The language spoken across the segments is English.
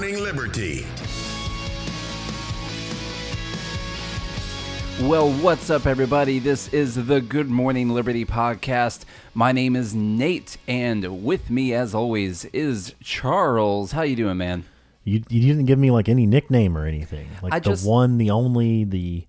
Morning Liberty. Well, what's up, everybody? This is the Good Morning Liberty podcast. My name is Nate, and with me, as always, is Charles. How you doing, man? You you didn't give me like any nickname or anything. Like I the just- one, the only, the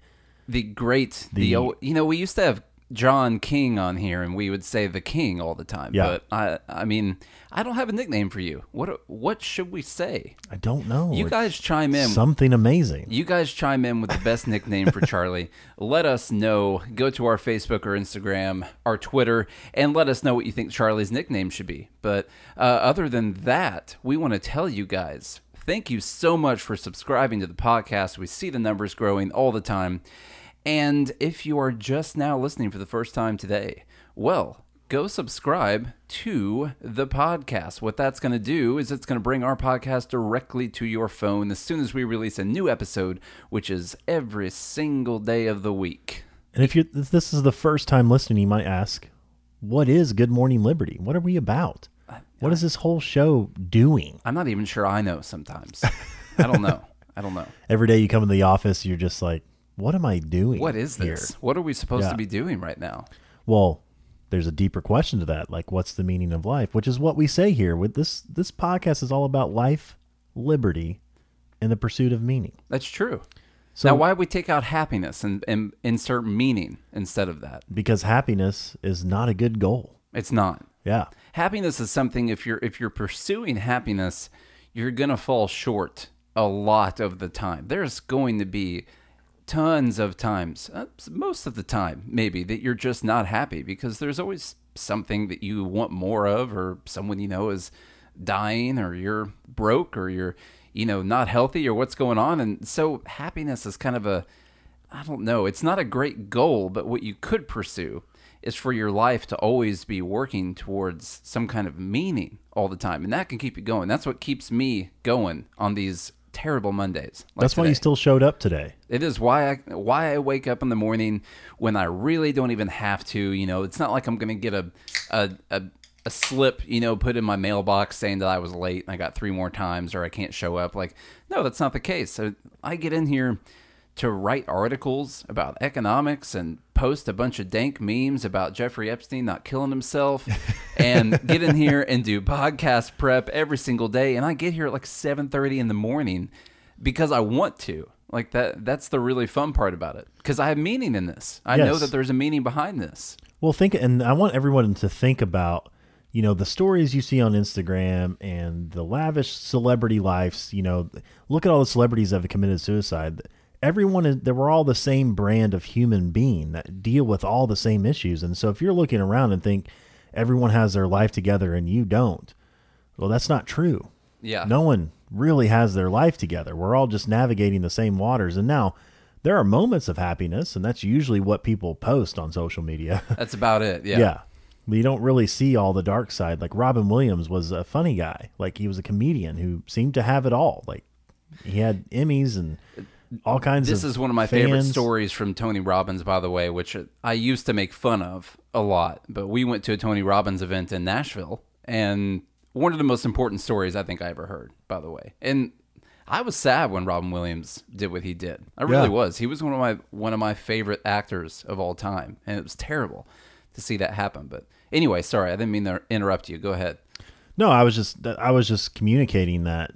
The great, the, The- you know, we used to have John King on here, and we would say the King all the time. Yeah. But I, I mean, I don't have a nickname for you. What, what should we say? I don't know. You guys chime in. something amazing. You guys chime in with the best nickname for Charlie. Let us know. Go to our Facebook or Instagram, our Twitter, and let us know what you think Charlie's nickname should be. But uh, other than that, we want to tell you guys thank you so much for subscribing to the podcast. We see the numbers growing all the time. And if you are just now listening for the first time today, well, go subscribe to the podcast. What that's going to do is it's going to bring our podcast directly to your phone as soon as we release a new episode, which is every single day of the week. and if you this is the first time listening, you might ask, "What is Good Morning Liberty? What are we about? What is this whole show doing?" I'm not even sure I know sometimes. I don't know. I don't know. Every day you come into the office, you're just like, "What am I doing? What is here?" this? What are we supposed Yeah. to be doing right now? Well, there's a deeper question to that. Like, what's the meaning of life? Which is what we say here. With this, this podcast is all about life, liberty, and the pursuit of meaning. That's true. So- now, why we take out happiness and, and insert meaning instead of that? Because happiness is not a good goal. It's not. Yeah. happiness is something if you're if you're pursuing happiness you're going to fall short a lot of the time there's going to be tons of times uh, most of the time maybe that you're just not happy because there's always something that you want more of or someone you know is dying or you're broke or you're you know not healthy or what's going on and so happiness is kind of a I don't know. It's not a great goal, but what you could pursue is for your life to always be working towards some kind of meaning all the time. And that can keep you going. That's what keeps me going on these terrible Mondays. like That's why you still showed up today. It is why I why I wake up in the morning when I really don't even have to. You know, it's not like I'm gonna get a a a, a slip, you know, put in my mailbox saying that I was late and I got three more times or I can't show up. Like, no, that's not the case. So I get in here to write articles about economics and post a bunch of dank memes about Jeffrey Epstein not killing himself and get in here and do podcast prep every single day and I get here at like 7:30 in the morning because I want to. Like that that's the really fun part about it because I have meaning in this. I know that there's a meaning behind this. Well, think, and I want everyone to think about, you know, the stories you see on Instagram and the lavish celebrity lives. You know, look at all the celebrities that have committed suicide. Everyone is, We're all the same brand of human being that deal with all the same issues. And so if you're looking around and think everyone has their life together and you don't, well, that's not true. Yeah. No one really has their life together. We're all just navigating the same waters. And now there are moments of happiness, and that's usually what people post on social media. That's about it. Yeah. Yeah. But you don't really see all the dark side. Like Robin Williams was a funny guy. Like he was a comedian who seemed to have it all. Like he had Emmys and all kinds of This is one of my favorite stories from Tony Robbins, by the way, which I used to make fun of a lot. But we went to a Tony Robbins event in Nashville, and one of the most important stories I think I ever heard, by the way. And I was sad when Robin Williams did what he did. I really Yeah. was. He was one of my one of my favorite actors of all time, and it was terrible to see that happen. But anyway, sorry, I didn't mean to interrupt you. Go ahead. No, I was just I was just communicating that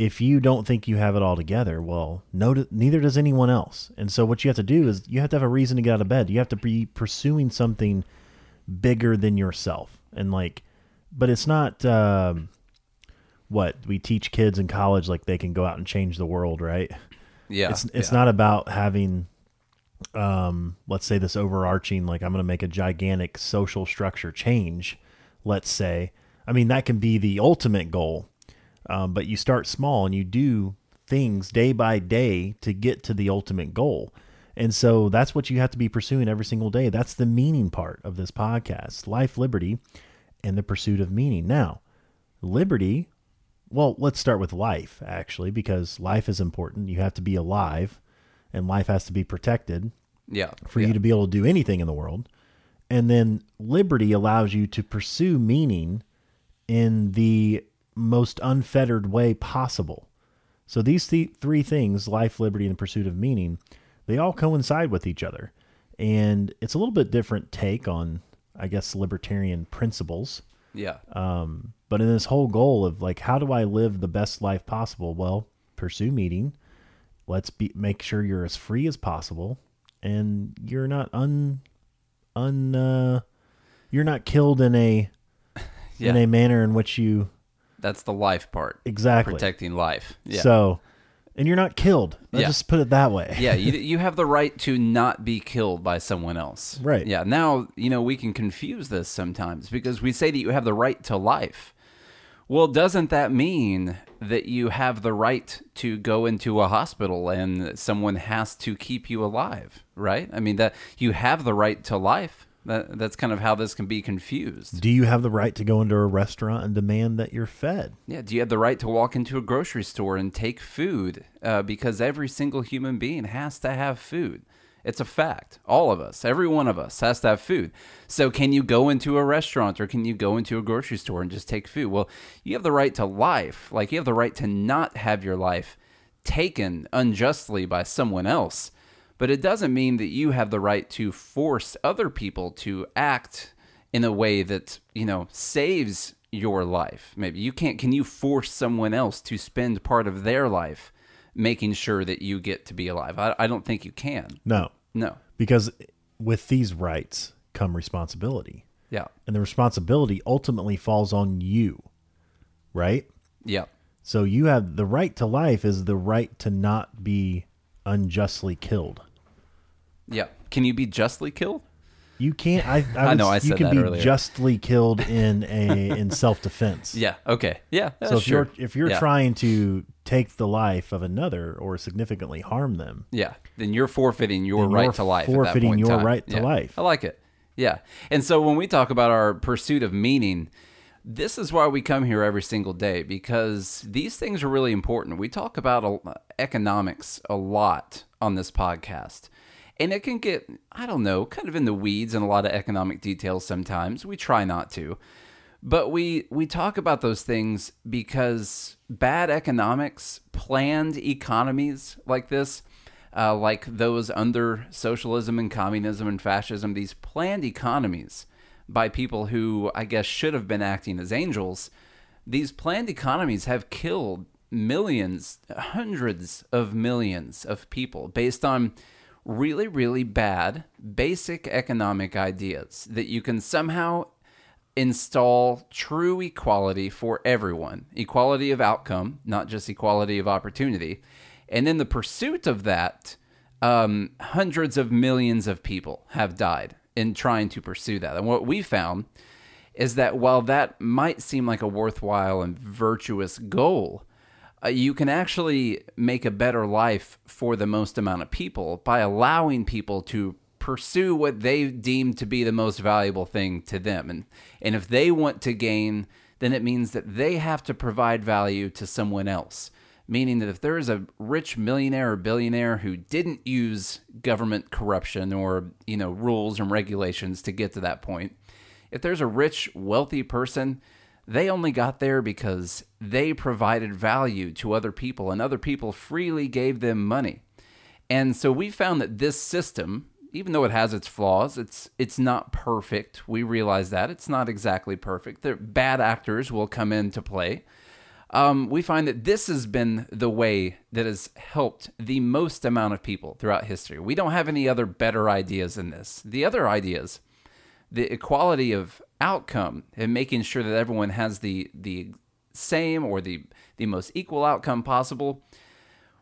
if you don't think you have it all together, well, no, neither does anyone else. And so what you have to do is you have to have a reason to get out of bed. You have to be pursuing something bigger than yourself. And like, but it's not um, what we teach kids in college like they can go out and change the world, right? Yeah, it's it's yeah. not about having um let's say this overarching like i'm going to make a gigantic social structure change let's say i mean that can be the ultimate goal um, but you start small and you do things day by day to get to the ultimate goal and so that's what you have to be pursuing every single day that's the meaning part of this podcast life liberty and the pursuit of meaning now liberty well, let's start with life, actually, because life is important. You have to be alive, and life has to be protected yeah, for yeah. you to be able to do anything in the world. And then liberty allows you to pursue meaning in the most unfettered way possible. So these th- three things life, liberty, and the pursuit of meaning they all coincide with each other. And it's a little bit different take on, I guess, libertarian principles. Yeah. Um, but in this whole goal of like, how do I live the best life possible? Well, pursue meaning. Let's be make sure you're as free as possible, and you're not un un uh, you're not killed in a Yeah. in a manner in which you That's the life part. exactly. Protecting life. Yeah. So, and you're not killed. Let's Yeah. just put it that way. yeah, you, you have the right to not be killed by someone else. Right. Yeah. Now, you know, we can confuse this sometimes because we say that you have the right to life. Well, doesn't that mean that you have the right to go into a hospital and someone has to keep you alive, right? I mean that you have the right to life. That that's kind of how this can be confused. Do you have the right to go into a restaurant and demand that you're fed? Yeah, do you have the right to walk into a grocery store and take food? Uh, because every single human being has to have food. It's a fact. All of us, every one of us has to have food. So, can you go into a restaurant or can you go into a grocery store and just take food? Well, you have the right to life. Like, you have the right to not have your life taken unjustly by someone else. But it doesn't mean that you have the right to force other people to act in a way that, you know, saves your life. Maybe you can't, can you force someone else to spend part of their life making sure that you get to be alive? I, I don't think you can. No, No. because with these rights come responsibility, Yeah. and the responsibility ultimately falls on you, right? Yeah. So you have the right to life is the right to not be unjustly killed. Yeah. Can you be justly killed? You can't. I, I, I know, I you can that be earlier. justly killed in a in self defense. Yeah. Okay. Yeah. So if sure. you're if you're Yeah. trying to take the life of another or significantly harm them, Yeah, then you're forfeiting your right you're to life. at that forfeiting your right to Yeah. life. I like it. Yeah, and so when we talk about our pursuit of meaning, this is why we come here every single day because these things are really important. We talk about uh, economics a lot on this podcast. And it can get, I don't know, kind of in the weeds and a lot of economic details sometimes. We try not to. But we we talk about those things because bad economics, planned economies like this, uh, like those under socialism and communism and fascism, these planned economies by people who I guess should have been acting as angels, these planned economies have killed millions, hundreds of millions of people based on really, really bad basic economic ideas that you can somehow install true equality for everyone equality of outcome, not just equality of opportunity. And in the pursuit of that, um, hundreds of millions of people have died in trying to pursue that. And what we found is that while that might seem like a worthwhile and virtuous goal, uh, you can actually make a better life for the most amount of people by allowing people to pursue what they deem to be the most valuable thing to them. And and if they want to gain, then it means that they have to provide value to someone else. Meaning that if there is a rich millionaire or billionaire who didn't use government corruption or, you know, rules and regulations to get to that point, if there's a rich, wealthy person, they only got there because they provided value to other people and other people freely gave them money. And so we found that this system, even though it has its flaws, it's it's not perfect. We realize that it's not exactly perfect. The bad actors will come into play. Um, we find that this has been the way that has helped the most amount of people throughout history. We don't have any other better ideas than this. The other ideas, the equality of outcome and making sure that everyone has the the same or the the most equal outcome possible.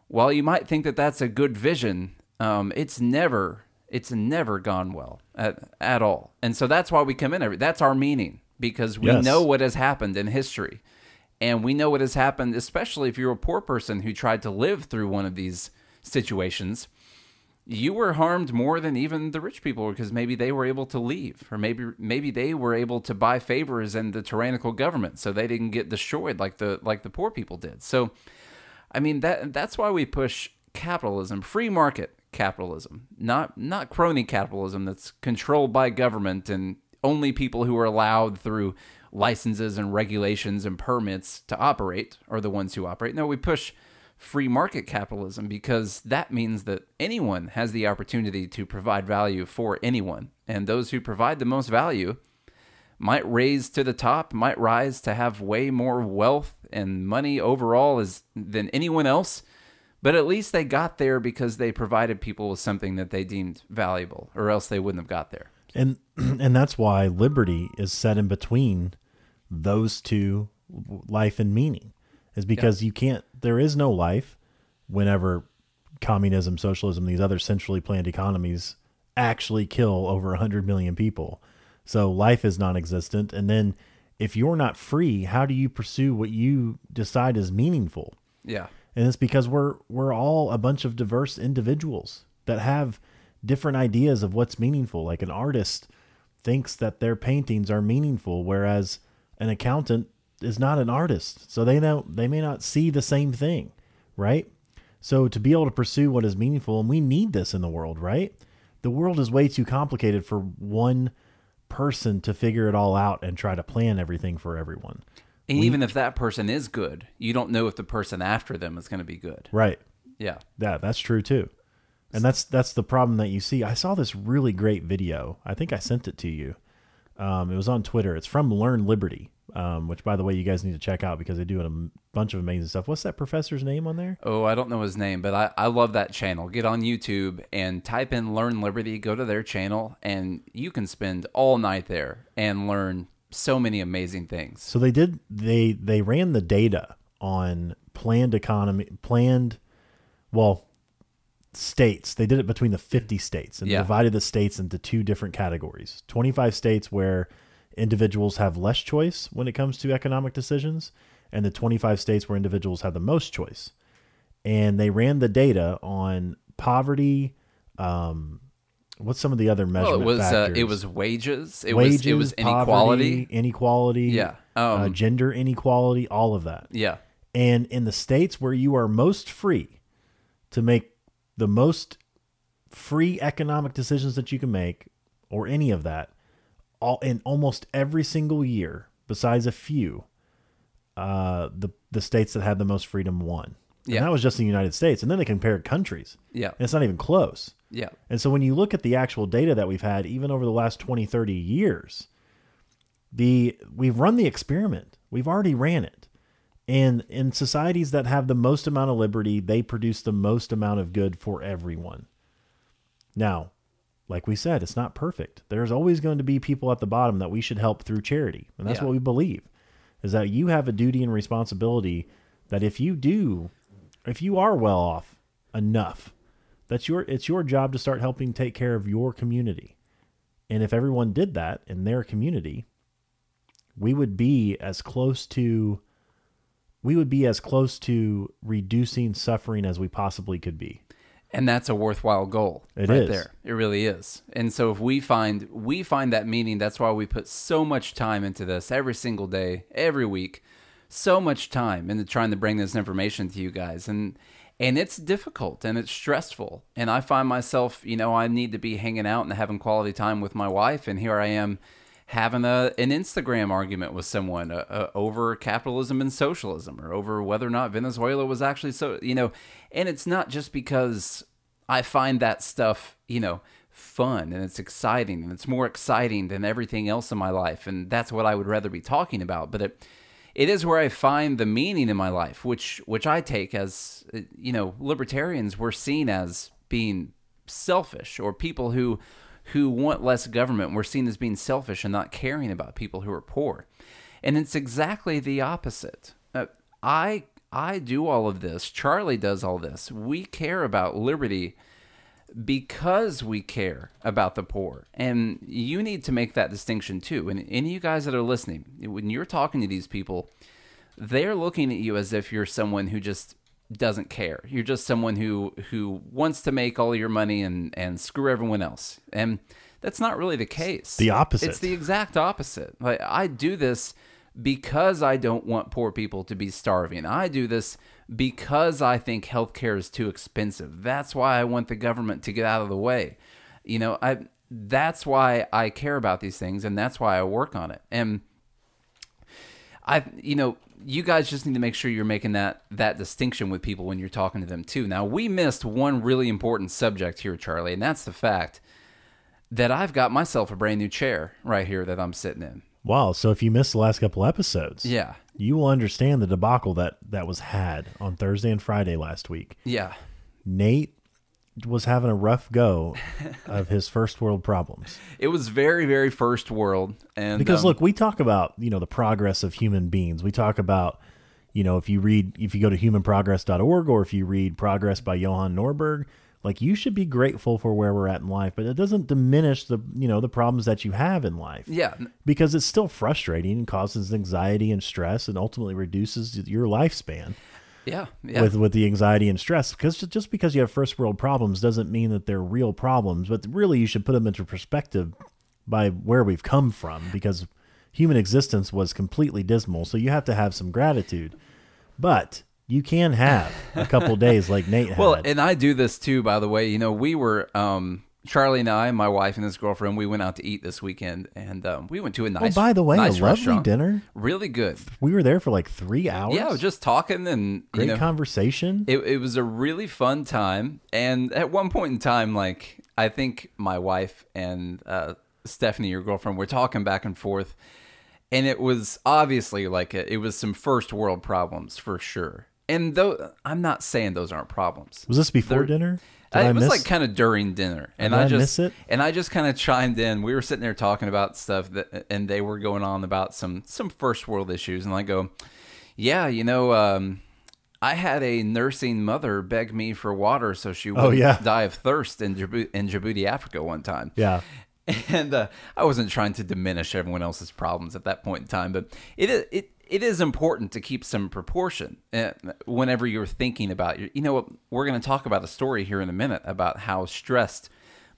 While you might think that that's a good vision, um, it's never it's never gone well at, at all. And so that's why we come in every. That's our meaning because we Yes. know what has happened in history, and we know what has happened, especially if you're a poor person who tried to live through one of these situations you were harmed more than even the rich people because maybe they were able to leave or maybe maybe they were able to buy favors in the tyrannical government so they didn't get destroyed like the like the poor people did. So i mean that that's why we push capitalism free market capitalism not not crony capitalism that's controlled by government and only people who are allowed through licenses and regulations and permits to operate are the ones who operate. No we push free market capitalism because that means that anyone has the opportunity to provide value for anyone. And those who provide the most value might raise to the top, might rise to have way more wealth and money overall as than anyone else. But at least they got there because they provided people with something that they deemed valuable, or else they wouldn't have got there. and and that's why liberty is set in between those two life and meaning is because you can't there is no life whenever communism socialism these other centrally planned economies actually kill over 100 million people. So life is non-existent. And then if you're not free how do you pursue what you decide is meaningful? Yeah. and it's because we're we're all a bunch of diverse individuals that have different ideas of what's meaningful. Like an artist thinks that their paintings are meaningful whereas an accountant is not an artist so they don't they may not see the same thing right so to be able to pursue what is meaningful and we need this in the world right the world is way too complicated for one person to figure it all out and try to plan everything for everyone And even if that person is good, you don't know if the person after them is going to be good. right Yeah. Yeah, that's true too. And that's that's the problem that you see. I saw this really great video. I think I sent it to you. Um, it was on Twitter. It's from Learn Liberty, um, which by the way you guys need to check out because they do a bunch of amazing stuff. What's that professor's name on there? Oh, I don't know his name, but I, I love that channel. Get on YouTube and type in Learn Liberty, go to their channel, and you can spend all night there and learn so many amazing things. So they did they they ran the data on planned economy planned well states. They did it between the 50 states and Yeah. divided the states into two different categories. 25 states where individuals have less choice when it comes to economic decisions and the 25 states where individuals have the most choice. And they ran the data on poverty um what's some of the other Well, measurement it was uh, it was wages. It wages, was it was poverty, inequality. inequality, Yeah. uh, Um, gender inequality, all of that. yeah. And in the states where you are most free to make the most free economic decisions that you can make, or any of that, all in almost every single year, besides a few, uh, the the states that had the most freedom won. And Yeah. that was just the United States. And then they compared countries. Yeah. And it's not even close. Yeah. And so when you look at the actual data that we've had, even over the last 20, 30 years, the we've run the experiment. We've already ran it. And in societies that have the most amount of liberty, they produce the most amount of good for everyone. Now, like we said, it's not perfect. There's always going to be people at the bottom that we should help through charity. And that's Yeah. what we believe. Is that you have a duty and responsibility that if you do, if you are well off enough, that's your it's your job to start helping take care of your community. And if everyone did that in their community, we would be as close to we would be as close to reducing suffering as we possibly could be. And that's a worthwhile goal It right is. there it really is and so if we find we find that meaning that's why we put so much time into this every single day every week so much time into trying to bring this information to you guys and and it's difficult and it's stressful and i find myself you know i need to be hanging out and having quality time with my wife and here i am having a an Instagram argument with someone uh, uh, over capitalism and socialism, or over whether or not Venezuela was actually so. You know, and it's not just because I find that stuff, you know, fun and it's exciting and it's more exciting than everything else in my life, and that's what I would rather be talking about. But it it is where I find the meaning in my life, which which I take as you know, libertarians were seen as being selfish or people who who want less government were seen as being selfish and not caring about people who are poor. And it's exactly the opposite. Uh, I I do all of this. Charlie does all this. We care about liberty because we care about the poor. And you need to make that distinction too. And any of you guys that are listening, when you're talking to these people, they're looking at you as if you're someone who just doesn't care. You're just someone who who wants to make all your money and and screw everyone else. And that's not really the case. the opposite. It's the exact opposite. Like I do this because I don't want poor people to be starving. I do this because I think healthcare is too expensive. That's why I want the government to get out of the way. You know, I that's why I care about these things and that's why I work on it. And I you know, you guys just need to make sure you're making that that distinction with people when you're talking to them too. Now, we missed one really important subject here, Charlie, and that's the fact that I've got myself a brand new chair right here that I'm sitting in. Wow. So if you missed the last couple episodes, Yeah. you will understand the debacle that that was had on Thursday and Friday last week. Yeah. Nate was having a rough go of his first world problems. It was very, very first world. And Because um, look, we talk about, you know, the progress of human beings. We talk about, you know, if you read if you go to humanprogress.org or if you read Progress by Johan Norberg, like you should be grateful for where we're at in life, but it doesn't diminish the, you know, the problems that you have in life. yeah. Because it's still frustrating and causes anxiety and stress and ultimately reduces your lifespan. Yeah. Yeah. with with the anxiety and stress because just because you have first world problems doesn't mean that they're real problems but really you should put them into perspective by where we've come from because human existence was completely dismal so you have to have some gratitude but you can have a couple days like Nate had Well, and I do this too, by the way. You know, we were um, Charlie and I, my wife and his girlfriend. We went out to eat this weekend, and um, we went to a nice. oh by the way nice a lovely restaurant. dinner Really good. we were there for like three hours Yeah, just talking and great you know, conversation it, it was a really fun time. And at one point in time, like I think my wife and uh, Stephanie, your girlfriend, were talking back and forth, and it was obviously like a, it was some first world problems for sure. And though I'm not saying those aren't problems, was this before They're- dinner Did I it was miss- like kind of during dinner, and Did I I just miss it? and I just kind of chimed in. We were sitting there talking about stuff that, and they were going on about some some first world issues, and I go, "Yeah, you know, um, I had a nursing mother beg me for water so she wouldn't Oh, yeah. die of thirst in Djibouti, in Djibouti, Africa, one time." yeah and uh, I wasn't trying to diminish everyone else's problems at that point in time, but it it it is important to keep some proportion uh, whenever you're thinking about your. You know what? We're going to talk about a story here in a minute about how stressed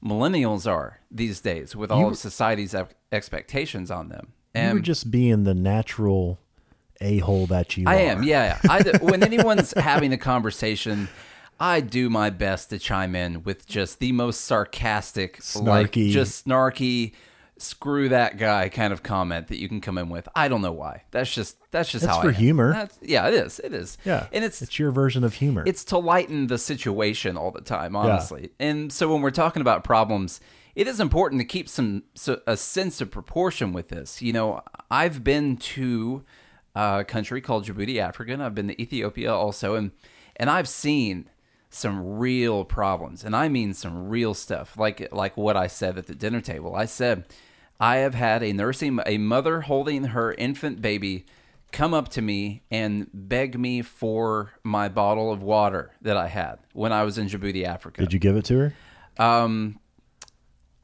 millennials are these days with all of society's expectations on them. you And were just being the natural a-hole that you I are. am, yeah. yeah. I, when anyone's having a conversation, I do my best to chime in with just the most sarcastic, like Snarky. just snarky, screw that guy kind of comment that you can come in with. I don't know why. That's just that's just That's how for I humor. That's, yeah, it is. It is. yeah and it's it's your version of humor it's to lighten the situation all the time, honestly. And so when we're talking about problems, it is important to keep some so, a sense of proportion with this. You know, I've been to a country called Djibouti, Africa, and I've been to Ethiopia also, and and I've seen some real problems, and I mean some real stuff, like like what I said at the dinner table. I said. I have had a nursing a mother holding her infant baby come up to me and beg me for my bottle of water that I had when I was in Djibouti, Africa. did you give it to her Um,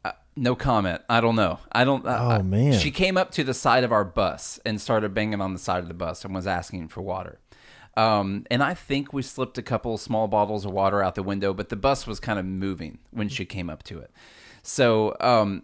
uh, no comment. I don't know. I don't. Uh, Oh, man. She came up to the side of our bus and started banging on the side of the bus and was asking for water. Um, and I think we slipped a couple small bottles of water out the window, but the bus was kind of moving when she came up to it. So, um,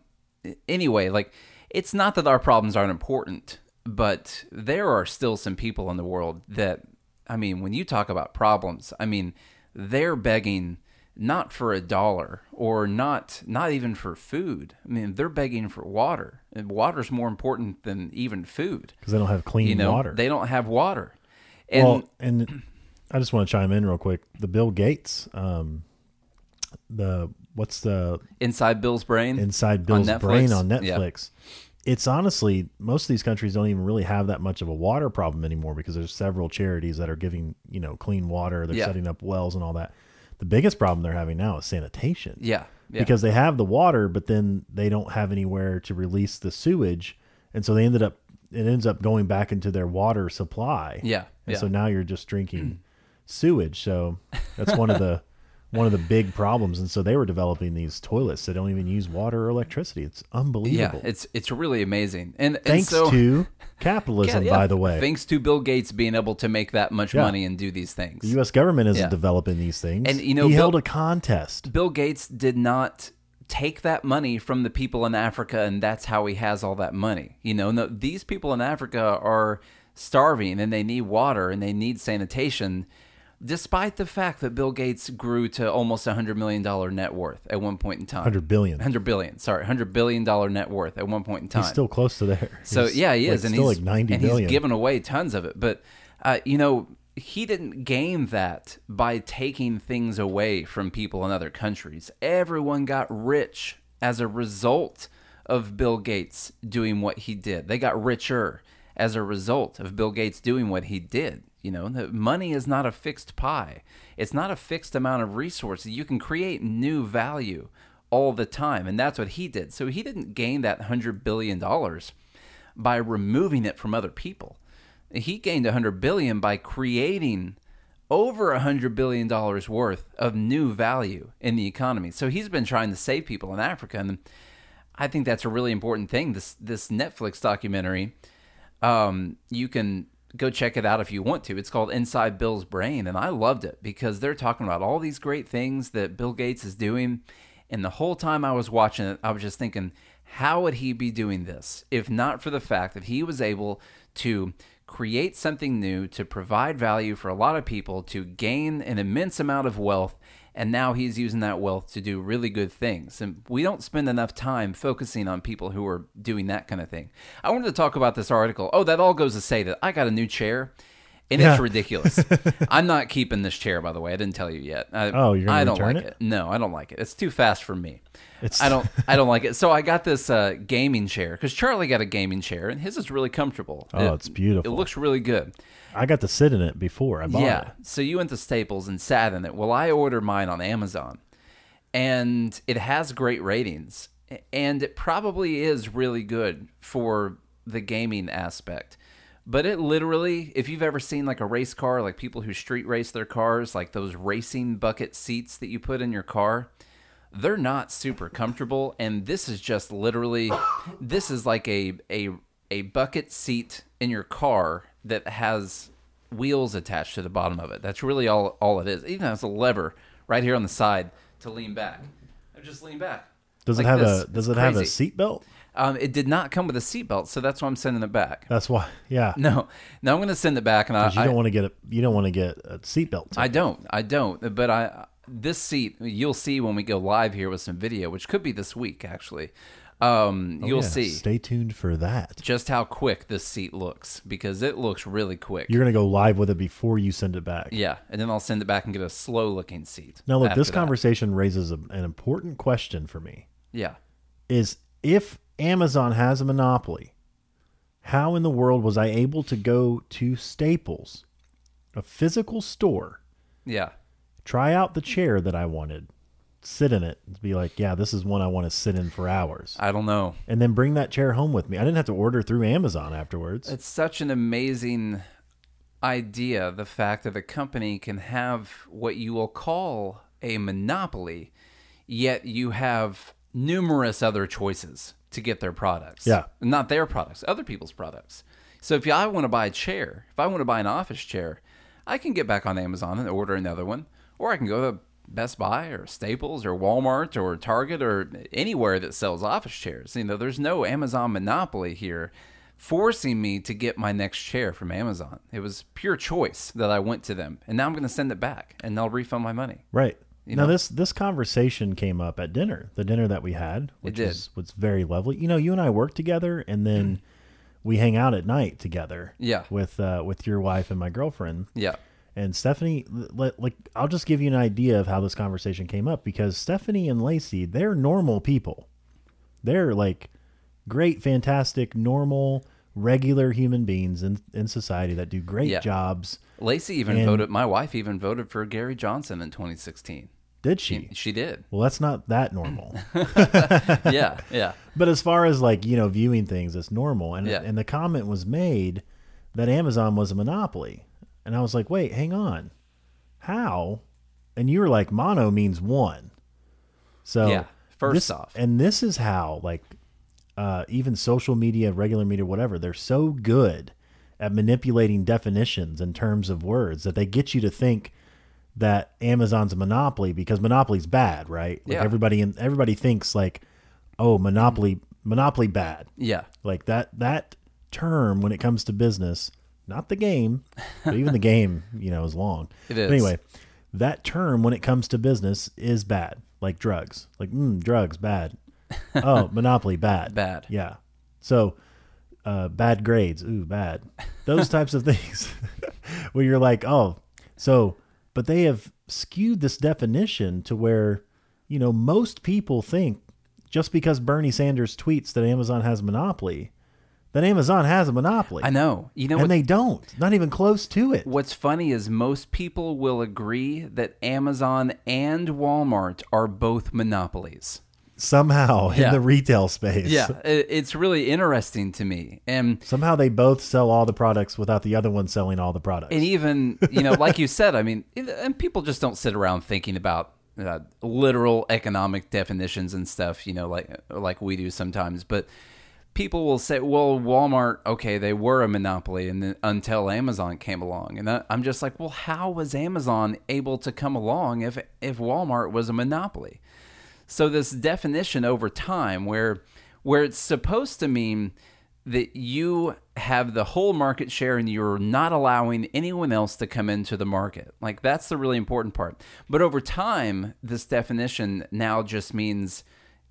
anyway, like it's not that our problems aren't important, but there are still some people in the world that, I mean, when you talk about problems, I mean, they're begging not for a dollar or not not even for food. I mean, they're begging for water. And water's more important than even food. because they don't have clean You know, water they don't have water. And well, and I just want to chime in real quick. The Bill Gates, um, the what's the inside Bill's brain, Inside On Bill's Brain Netflix? on Yeah. Netflix? It's honestly most of these countries don't even really have that much of a water problem anymore because there's several charities that are giving you know clean water. They're Yeah. setting up wells and all that. The biggest problem they're having now is sanitation. yeah, yeah. because they have the water, but then they don't have anywhere to release the sewage, and so they ended up it ends up going back into their water supply. Yeah, and yeah. so now you're just drinking sewage. So that's one of the one of the big problems. And so they were developing these toilets that don't even use water or electricity. It's unbelievable. yeah, it's it's really amazing. And and Thanks so, to capitalism, Yeah, yeah, by the way. Thanks to Bill Gates being able to make that much Yeah. money and do these things. the U.S. government isn't developing these things. And, you know, he Bill- held a contest. Bill Gates did not take that money from the people in Africa, and that's how he has all that money. You know, no, these people in Africa are starving and they need water and they need sanitation, despite the fact that Bill Gates grew to almost a hundred million dollar net worth at one point in time. Hundred billion. Hundred billion, sorry, hundred billion dollar net worth at one point in time. He's still close to there. So He's yeah, he like is, and still he's like ninety and billion. he's given away tons of it. But Uh, you know, he didn't gain that by taking things away from people in other countries. Everyone got rich as a result of Bill Gates doing what he did. They got richer as a result of Bill Gates doing what he did. You know, money is not a fixed pie. It's not a fixed amount of resources. You can create new value all the time, and that's what he did. So he didn't gain that 100 billion dollars by removing it from other people. He gained 100 billion by creating over 100 billion dollars worth of new value in the economy. So he's been trying to save people in Africa and I think that's a really important thing. This this Netflix documentary um, you can go check it out if you want to. It's called Inside Bill's Brain, and I loved it because they're talking about all these great things that Bill Gates is doing. And the whole time I was watching it, I was just thinking, how would he be doing this if not for the fact that he was able to create something new, to provide value for a lot of people, to gain an immense amount of wealth, and now he's using that wealth to do really good things. And we don't spend enough time focusing on people who are doing that kind of thing. I wanted to talk about this article. Oh, that all goes to say that I got a new chair. And Yeah. it's ridiculous. I'm not keeping this chair, by the way. I didn't tell you yet. I, Oh, you're gonna I don't return like it? it? No, I don't like it. It's too fast for me. It's- I don't. I don't like it. So I got this uh, gaming chair because Charlie got a gaming chair, and his is really comfortable. Oh, It- it's beautiful. It looks really good. I got to sit in it before I bought Yeah. it. Yeah. So you went to Staples and sat in it. Well, I ordered mine on Amazon, and it has great ratings, and it probably is really good for the gaming aspect. But it literally, if you've ever seen like a race car, like people who street race their cars, like those racing bucket seats that you put in your car, they're not super comfortable. And this is just literally, this is like a a a bucket seat in your car that has wheels attached to the bottom of it. That's really all all it is. Even has a lever right here on the side to lean back. I just lean back. Does like it have this. a Does It's it have a seatbelt? Um, it did not come with a seatbelt, so that's why I'm sending it back. That's why. Yeah. No, no, I'm going to send it back, and I, you don't want to get a you don't want to get a seatbelt. I don't, I don't. But I, this seat, you'll see when we go live here with some video, which could be this week actually. Um, you'll Oh, Yeah, see Stay tuned for that. just how quick this seat looks because it looks really quick. You're gonna go live with it before you send it back. yeah, and then I'll send it back and get a slow looking seat. Now look, this that. conversation raises a, an important question for me. Yeah, Is if Amazon has a monopoly, how in the world was I able to go to Staples, a physical store, yeah. try out the chair that I wanted, sit in it, and be like, yeah, this is one I want to sit in for hours, I don't know. and then bring that chair home with me. I didn't have to order through Amazon afterwards. It's such an amazing idea the fact that a company can have what you will call a monopoly, yet you have numerous other choices to get their products. Yeah. Not their products, other people's products. So if I want to buy a chair, if I want to buy an office chair, I can get back on Amazon and order another one, or I can go to Best Buy or Staples or Walmart or Target or anywhere that sells office chairs. You know, there's no Amazon monopoly here forcing me to get my next chair from Amazon. It was pure choice that I went to them, and now I'm going to send it back, and they'll refund my money. Right. You now know? this this conversation came up at dinner, the dinner that we had, which did. was was very lovely. You know, you and I work together, and then we hang out at night together. Yeah. With uh, with your wife and my girlfriend. Yeah, And Stephanie, like, I'll just give you an idea of how this conversation came up because Stephanie and Lacey, they're normal people. They're like great, fantastic, normal, regular human beings in, in society that do great Yeah. jobs. Lacey even And- voted. My wife even voted for Gary Johnson in 2016. Did she? She did. Well, that's not that normal. yeah, yeah, but as far as like, you know, viewing things, it's normal. And, Yeah. and the comment was made that Amazon was a monopoly. And I was like, wait, hang on. How? And you were like, mono means one. So Yeah, first this- off. and this is how like uh, even social media, regular media, whatever, they're so good at manipulating definitions in terms of words that they get you to think that Amazon's a monopoly because monopoly's bad, right? Like Yeah. everybody in everybody thinks like, oh, monopoly, monopoly bad. yeah. Like that that term when it comes to business, not the game, but even the game, you know, is long. It But anyway, that term when it comes to business is bad, like drugs. Like mm, drugs bad. Oh, monopoly bad. Bad. Yeah. So uh, bad grades, ooh, bad. Those types of things. where you're like, oh, so, but they have skewed this definition to where, you know, most people think just because Bernie Sanders tweets that Amazon has monopoly, that Amazon has a monopoly. I know. You know and what, they don't. Not even close to it. what's funny is most people will agree that Amazon and Walmart are both monopolies. Somehow in the retail space. Yeah, it's really interesting to me. And Somehow they both sell all the products without the other one selling all the products. and even you know, like you said, I mean, and people just don't sit around thinking about uh, literal economic definitions and stuff. You know, like like we do sometimes. But people will say, "Well, Walmart, okay, they were a monopoly," and then until Amazon came along, and I'm just like, "Well, how was Amazon able to come along if if Walmart was a monopoly?" So this definition over time where where it's supposed to mean that you have the whole market share and you're not allowing anyone else to come into the market. Like that's the really important part. But over time, this definition now just means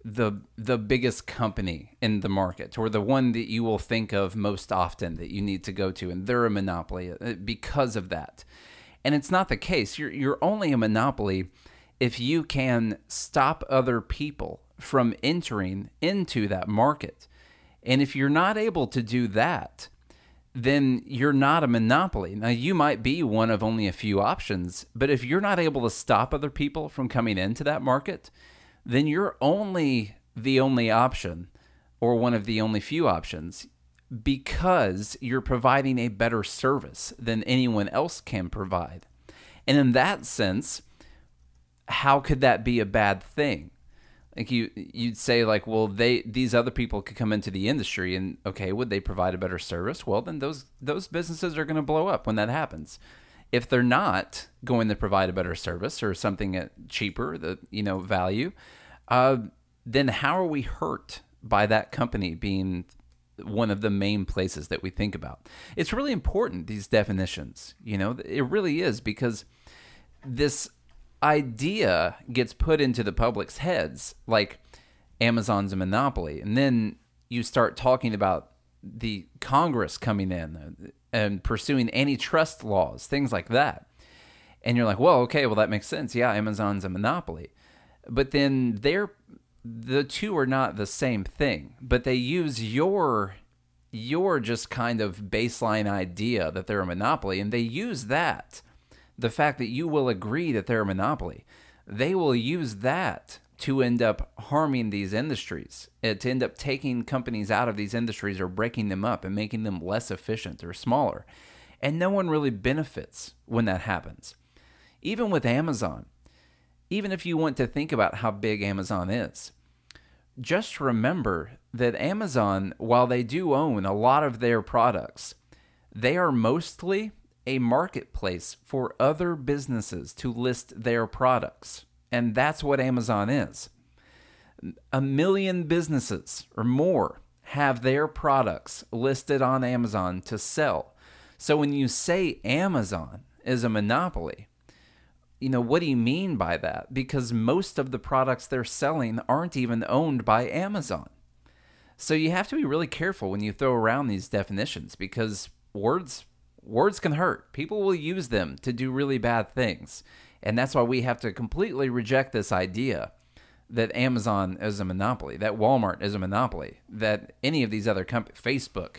the the biggest company in the market or the one that you will think of most often that you need to go to and they're a monopoly uh, because of that. And it's not the case. You're you're only a monopoly if you can stop other people from entering into that market. And if you're not able to do that, then you're not a monopoly. Now, you might be one of only a few options, but if you're not able to stop other people from coming into that market, then you're only the only option or one of the only few options because you're providing a better service than anyone else can provide. And in that sense, how could that be a bad thing? Like you, you'd say like, well, they these other people could come into the industry, and okay, would they provide a better service? Well, then those those businesses are going to blow up when that happens. If they're not going to provide a better service or something at cheaper, the you know value, uh, then how are we hurt by that company being one of the main places that we think about? It's really important these definitions. You know, it really is because this idea gets put into the public's heads like Amazon's a monopoly. And then you start talking about the Congress coming in and pursuing antitrust laws, things like that. And you're like, well, okay, well, that makes sense. Yeah, Amazon's a monopoly. But then they're the two are not the same thing, but they use your your just kind of baseline idea that they're a monopoly and they use that the fact that you will agree that they're a monopoly, they will use that to end up harming these industries, uh, to end up taking companies out of these industries or breaking them up and making them less efficient or smaller. And no one really benefits when that happens. Even with Amazon, even if you want to think about how big Amazon is, just remember that Amazon, while they do own a lot of their products, they are mostly a marketplace for other businesses to list their products. And that's what Amazon is. A million businesses or more have their products listed on Amazon to sell. So when you say Amazon is a monopoly, you know, what do you mean by that? Because most of the products they're selling aren't even owned by Amazon. So you have to be really careful when you throw around these definitions because words words can hurt. People will use them to do really bad things. And that's why we have to completely reject this idea that Amazon is a monopoly, that Walmart is a monopoly, that any of these other companies, Facebook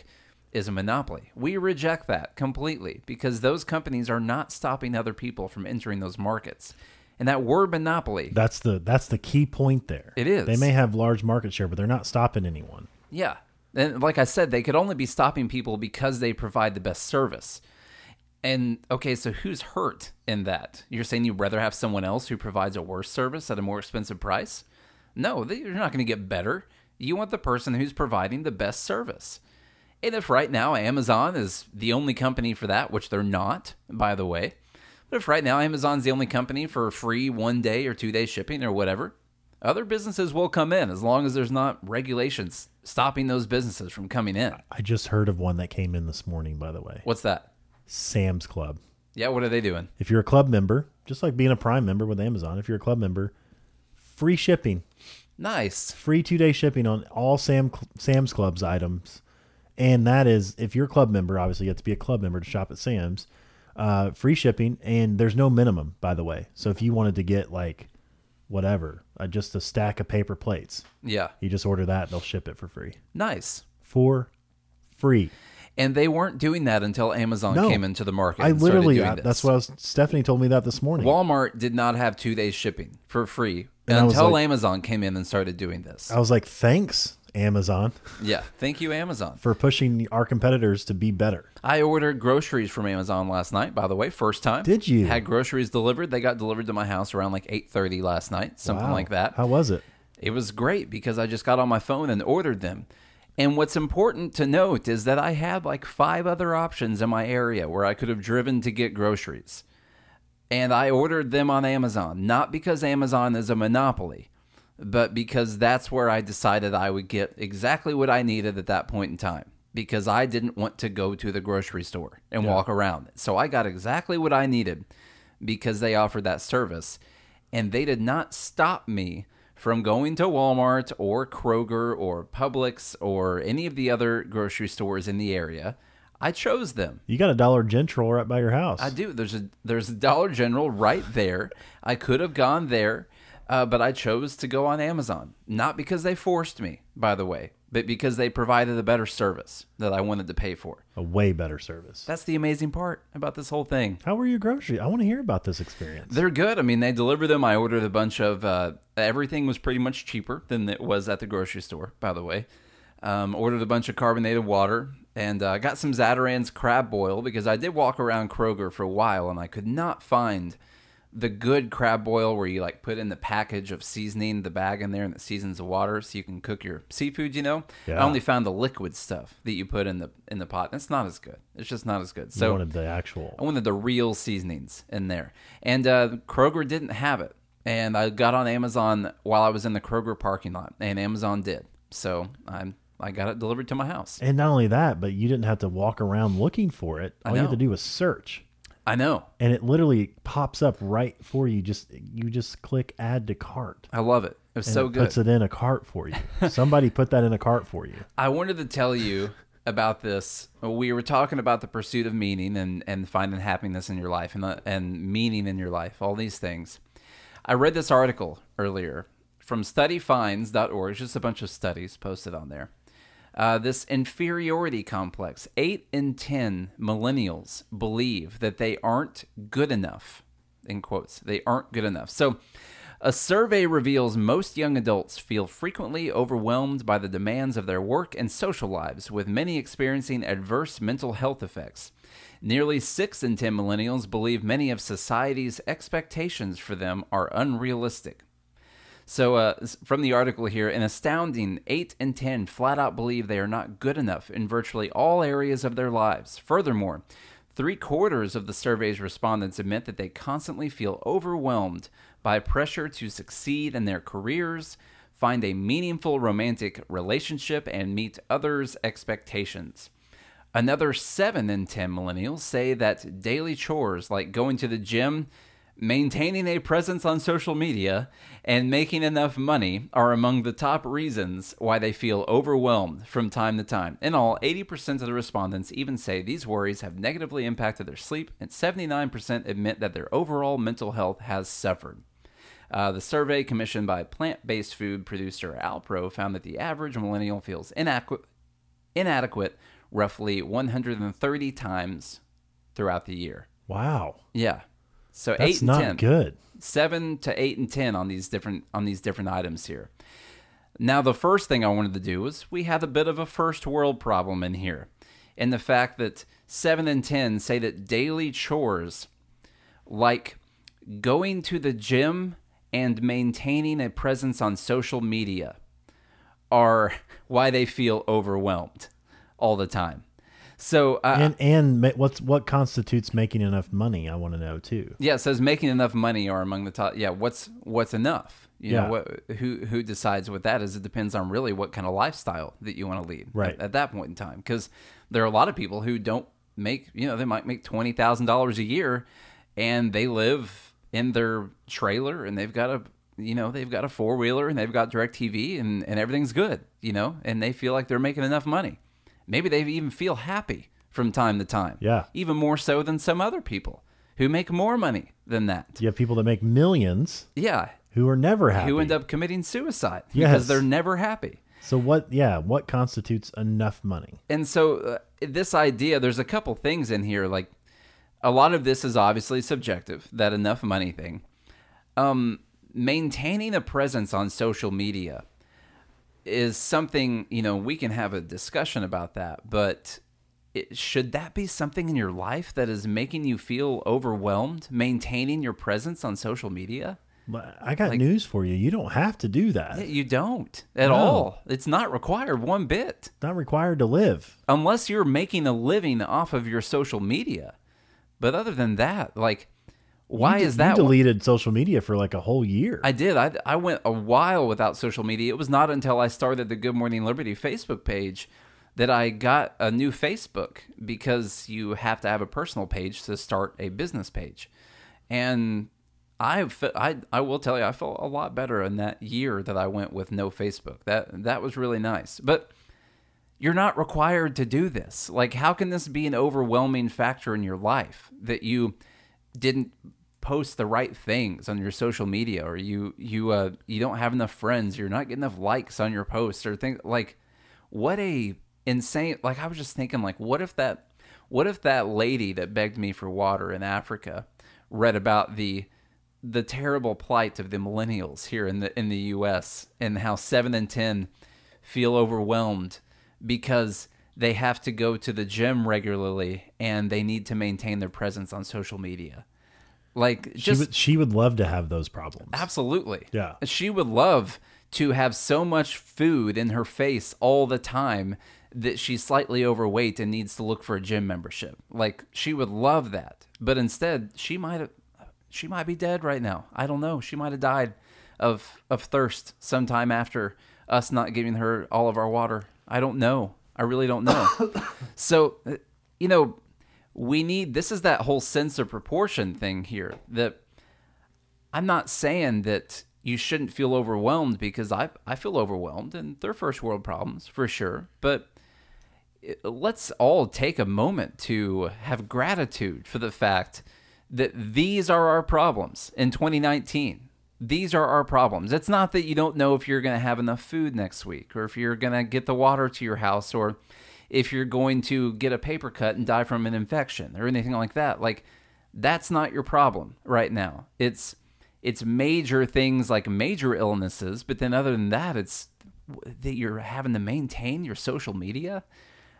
is a monopoly. We reject that completely because those companies are not stopping other people from entering those markets. And that word monopoly, That's the that's the key point there. It is. They may have large market share, but they're not stopping anyone. Yeah. And like I said, they could only be stopping people because they provide the best service. And okay, so who's hurt in that? You're saying you'd rather have someone else who provides a worse service at a more expensive price? No, they- you're not going to get better. You want the person who's providing the best service. And if right now Amazon is the only company for that, which they're not, by the way, but if right now Amazon's the only company for free one day or two day shipping or whatever, other businesses will come in as long as there's not regulations stopping those businesses from coming in. I just heard of one that came in this morning, by the way. What's that? Sam's Club. Yeah, what are they doing? If you're a club member, just like being a Prime member with Amazon, if you're a club member, free shipping, Nice. free two day shipping on all Sam Sam's Club's items, and that is if you're a club member. Obviously, you have to be a club member to shop at Sam's. Uh, free shipping, and there's no minimum, by the way. So if you wanted to get like whatever, uh, just a stack of paper plates, Yeah. you just order that, they'll ship it for free. Nice. For free. And they weren't doing that until Amazon No. came into the market. I literally, doing I- that's what I was, Stephanie told me that this morning. Walmart did not have two days shipping for free And until like- Amazon came in and started doing this. I was like, thanks, Amazon, Yeah. Thank you, Amazon. for pushing our competitors to be better. I ordered groceries from Amazon last night, by the way, first time. Did you? Had groceries delivered. They got delivered to my house around like 8:30 last night, something Wow. like that. How was it? It was great because I just got on my phone and ordered them. And what's important to note is that I had like five other options in my area where I could have driven to get groceries. And I ordered them on Amazon, not because Amazon is a monopoly, but because that's where I decided I would get exactly what I needed at that point in time. Because I didn't want to go to the grocery store and walk around. So I got exactly what I needed because they offered that service. And they did not stop me from going to Walmart or Kroger or Publix or any of the other grocery stores in the area. I chose them. You got a Dollar General right by your house. I do. There's a there's a Dollar General right there. I could have gone there, uh, but I chose to go on Amazon. Not because they forced me, by the way, but because they provided a better service that I wanted to pay for. A way better service. That's the amazing part about this whole thing. How were your groceries? I want to hear about this experience. They're good. I mean, they deliver them. I ordered a bunch of. Uh, everything was pretty much cheaper than it was at the grocery store. By the way, um, ordered a bunch of carbonated water and uh, got some Zatarain's crab boil because I did walk around Kroger for a while and I could not find the good crab boil where you like put in the package of seasoning, the bag in there, and it seasons the water so you can cook your seafood. You know, Yeah. I only found the liquid stuff that you put in the in the pot. It's not as good. It's just not as good. So wanted the actual. I wanted the real seasonings in there. And uh, Kroger didn't have it. And I got on Amazon while I was in the Kroger parking lot, and Amazon did. So I I got it delivered to my house. And not only that, but you didn't have to walk around looking for it. All you had to do was search. I know. And it literally pops up right for you. Just you just click add to cart. I love it. It was And so it good. Puts it in a cart for you. Somebody put that in a cart for you. I wanted to tell you about this. We were talking about the pursuit of meaning and, and finding happiness in your life and, uh, and meaning in your life, all these things. I read this article earlier from studyfinds.org, it's just a bunch of studies posted on there. Uh, this inferiority complex. Eight in 10 millennials believe that they aren't good enough. In quotes, they aren't good enough. So, a survey reveals most young adults feel frequently overwhelmed by the demands of their work and social lives, with many experiencing adverse mental health effects. Nearly 6 in 10 millennials believe many of society's expectations for them are unrealistic. So, uh, from the article here, an astounding 8 in 10 flat out believe they are not good enough in virtually all areas of their lives. Furthermore, three quarters of the survey's respondents admit that they constantly feel overwhelmed by pressure to succeed in their careers, find a meaningful romantic relationship, and meet others' expectations. Another 7 in 10 millennials say that daily chores like going to the gym, maintaining a presence on social media, and making enough money are among the top reasons why they feel overwhelmed from time to time. In all, 80% of the respondents even say these worries have negatively impacted their sleep, and 79% admit that their overall mental health has suffered. Uh, the survey, commissioned by plant based food producer Alpro, found that the average millennial feels inadequate, inadequate roughly 130 times throughout the year. Wow. Yeah. So That's eight and not ten, good. seven to eight and ten on these different on these different items here. Now, the first thing I wanted to do was we had a bit of a first world problem in here, in the fact that seven and ten say that daily chores, like going to the gym and maintaining a presence on social media, are why they feel overwhelmed all the time. So, uh, And and what's what constitutes making enough money? I want to know too. Yeah, it says making enough money are among the top. Yeah, what's what's enough? You know, Yeah. what, who who decides what that is? It depends on really what kind of lifestyle that you want to lead Right. at, at that point in time. Because there are a lot of people who don't make. You know, they might make twenty thousand dollars a year, and they live in their trailer, and they've got a you know they've got a four wheeler, and they've got DirecTV, and and everything's good. You know, and they feel like they're making enough money. Maybe they even feel happy from time to time. Yeah. Even more so than some other people who make more money than that. You have people that make millions Yeah. who are never happy. Who end up committing suicide Yes. because they're never happy. so what? Yeah, what constitutes enough money? And so uh, this idea, there's a couple things in here. Like a lot of this is obviously subjective, that enough money thing. Um, maintaining a presence on social media is something, you know, we can have a discussion about that, but it, should that be something in your life that is making you feel overwhelmed, maintaining your presence on social media? But I got news for you. You don't have to do that. You don't at No. all. It's not required one bit. Not required to live. unless you're making a living off of your social media. But other than that, like, why You is that? You deleted social media for like a whole year. I did. I, I went a while without social media. It was not until I started the Good Morning Liberty Facebook page that I got a new Facebook because you have to have a personal page to start a business page. And I, I, I will tell you, I felt a lot better in that year that I went with no Facebook. That that was really nice. But you're not required to do this. Like, how can this be an overwhelming factor in your life that you didn't post the right things on your social media, or you you uh you don't have enough friends, you're not getting enough likes on your posts, or things like what a insane. Like, I was just thinking, like, what if that what if that lady that begged me for water in Africa read about the the terrible plight of the millennials here in the in the US and how 7 and 10 feel overwhelmed because they have to go to the gym regularly and they need to maintain their presence on social media. Like she just would she would love to have those problems. Absolutely. Yeah. She would love to have so much food in her face all the time that she's slightly overweight and needs to look for a gym membership. Like she would love that. But instead, she might have she might be dead right now. I don't know. She might have died of of thirst sometime after us not giving her all of our water. I don't know. I really don't know. so, uh, you know, we need this is that whole sense of proportion thing here that I'm not saying that you shouldn't feel overwhelmed because I I feel overwhelmed and they're first world problems for sure. But let's all take a moment to have gratitude for the fact that these are our problems in 2019. These are our problems. It's not that you don't know if you're going to have enough food next week or if you're going to get the water to your house or if you're going to get a paper cut and die from an infection or anything like that. Like that's not your problem right now. It's it's major things like major illnesses, but then other than that, it's that you're having to maintain your social media,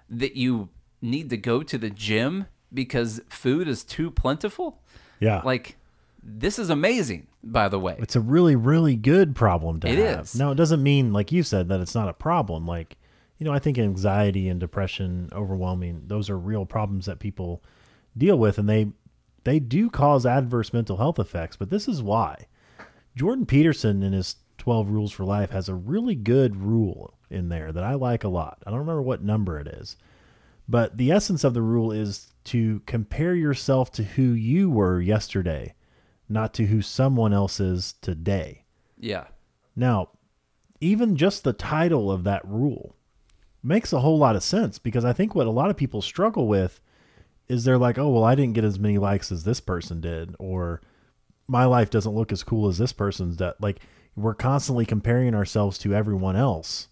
that you need to go to the gym because food is too plentiful. Yeah. Like this is amazing, by the way. it's a really really good problem to It have. is. No, it doesn't mean like you said that it's not a problem. Like, you know, I think anxiety and depression, overwhelming, those are real problems that people deal with and they they do cause adverse mental health effects, but this is why. Jordan Peterson in his 12 rules for life has a really good rule in there that I like a lot. I don't remember what number it is. But the essence of the rule is to compare yourself to who you were yesterday, not to who someone else is today. yeah. Now, even just the title of that rule makes a whole lot of sense because I think what a lot of people struggle with is they're like, oh, well, I didn't get as many likes as this person did, or my life doesn't look as cool as this person's. That like we're constantly comparing ourselves to everyone else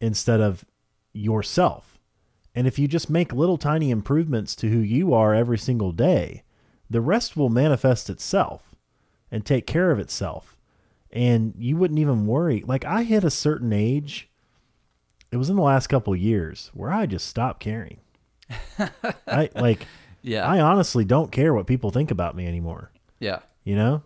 instead of yourself. And if you just make little tiny improvements to who you are every single day, the rest will manifest itself and take care of itself. And you wouldn't even worry. Like I hit a certain age, it was in the last couple of years where I just stopped caring. I like Yeah. I honestly don't care what people think about me anymore. yeah. You know?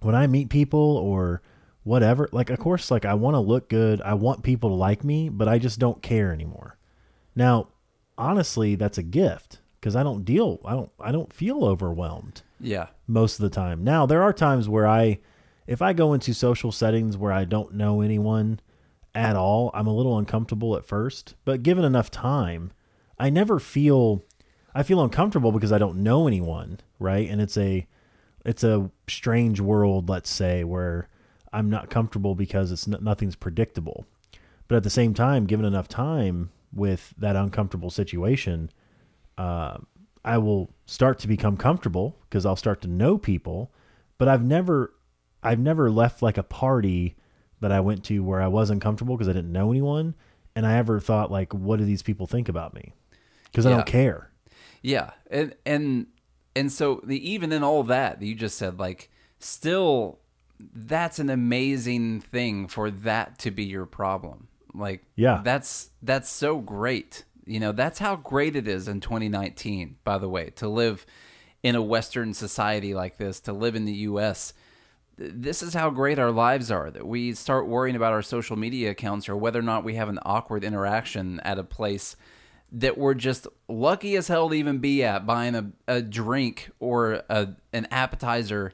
When I meet people or whatever, like of course like I want to look good, I want people to like me, but I just don't care anymore. Now, honestly, that's a gift because I don't deal I don't I don't feel overwhelmed Yeah. most of the time. Now, there are times where I if I go into social settings where I don't know anyone at all, I'm a little uncomfortable at first, but given enough time, I never feel I feel uncomfortable because I don't know anyone, right? And it's a it's a strange world, let's say, where I'm not comfortable because it's n- nothing's predictable. But at the same time, given enough time with that uncomfortable situation, uh, I will start to become comfortable because I'll start to know people. But I've never, I've never left like a party that I went to where I wasn't comfortable because I didn't know anyone, and I ever thought like, what do these people think about me? Because I Yeah. don't care. Yeah, and and and so the even in all that that you just said, like, still, that's an amazing thing for that to be your problem. Like, Yeah. that's that's so great. You know, that's how great it is in 2019. By the way, to live in a Western society like this, to live in the U.S. th- This is how great our lives are. That we start worrying about our social media accounts or whether or not we have an awkward interaction at a place that we're just lucky as hell to even be at buying a, a drink or a, an appetizer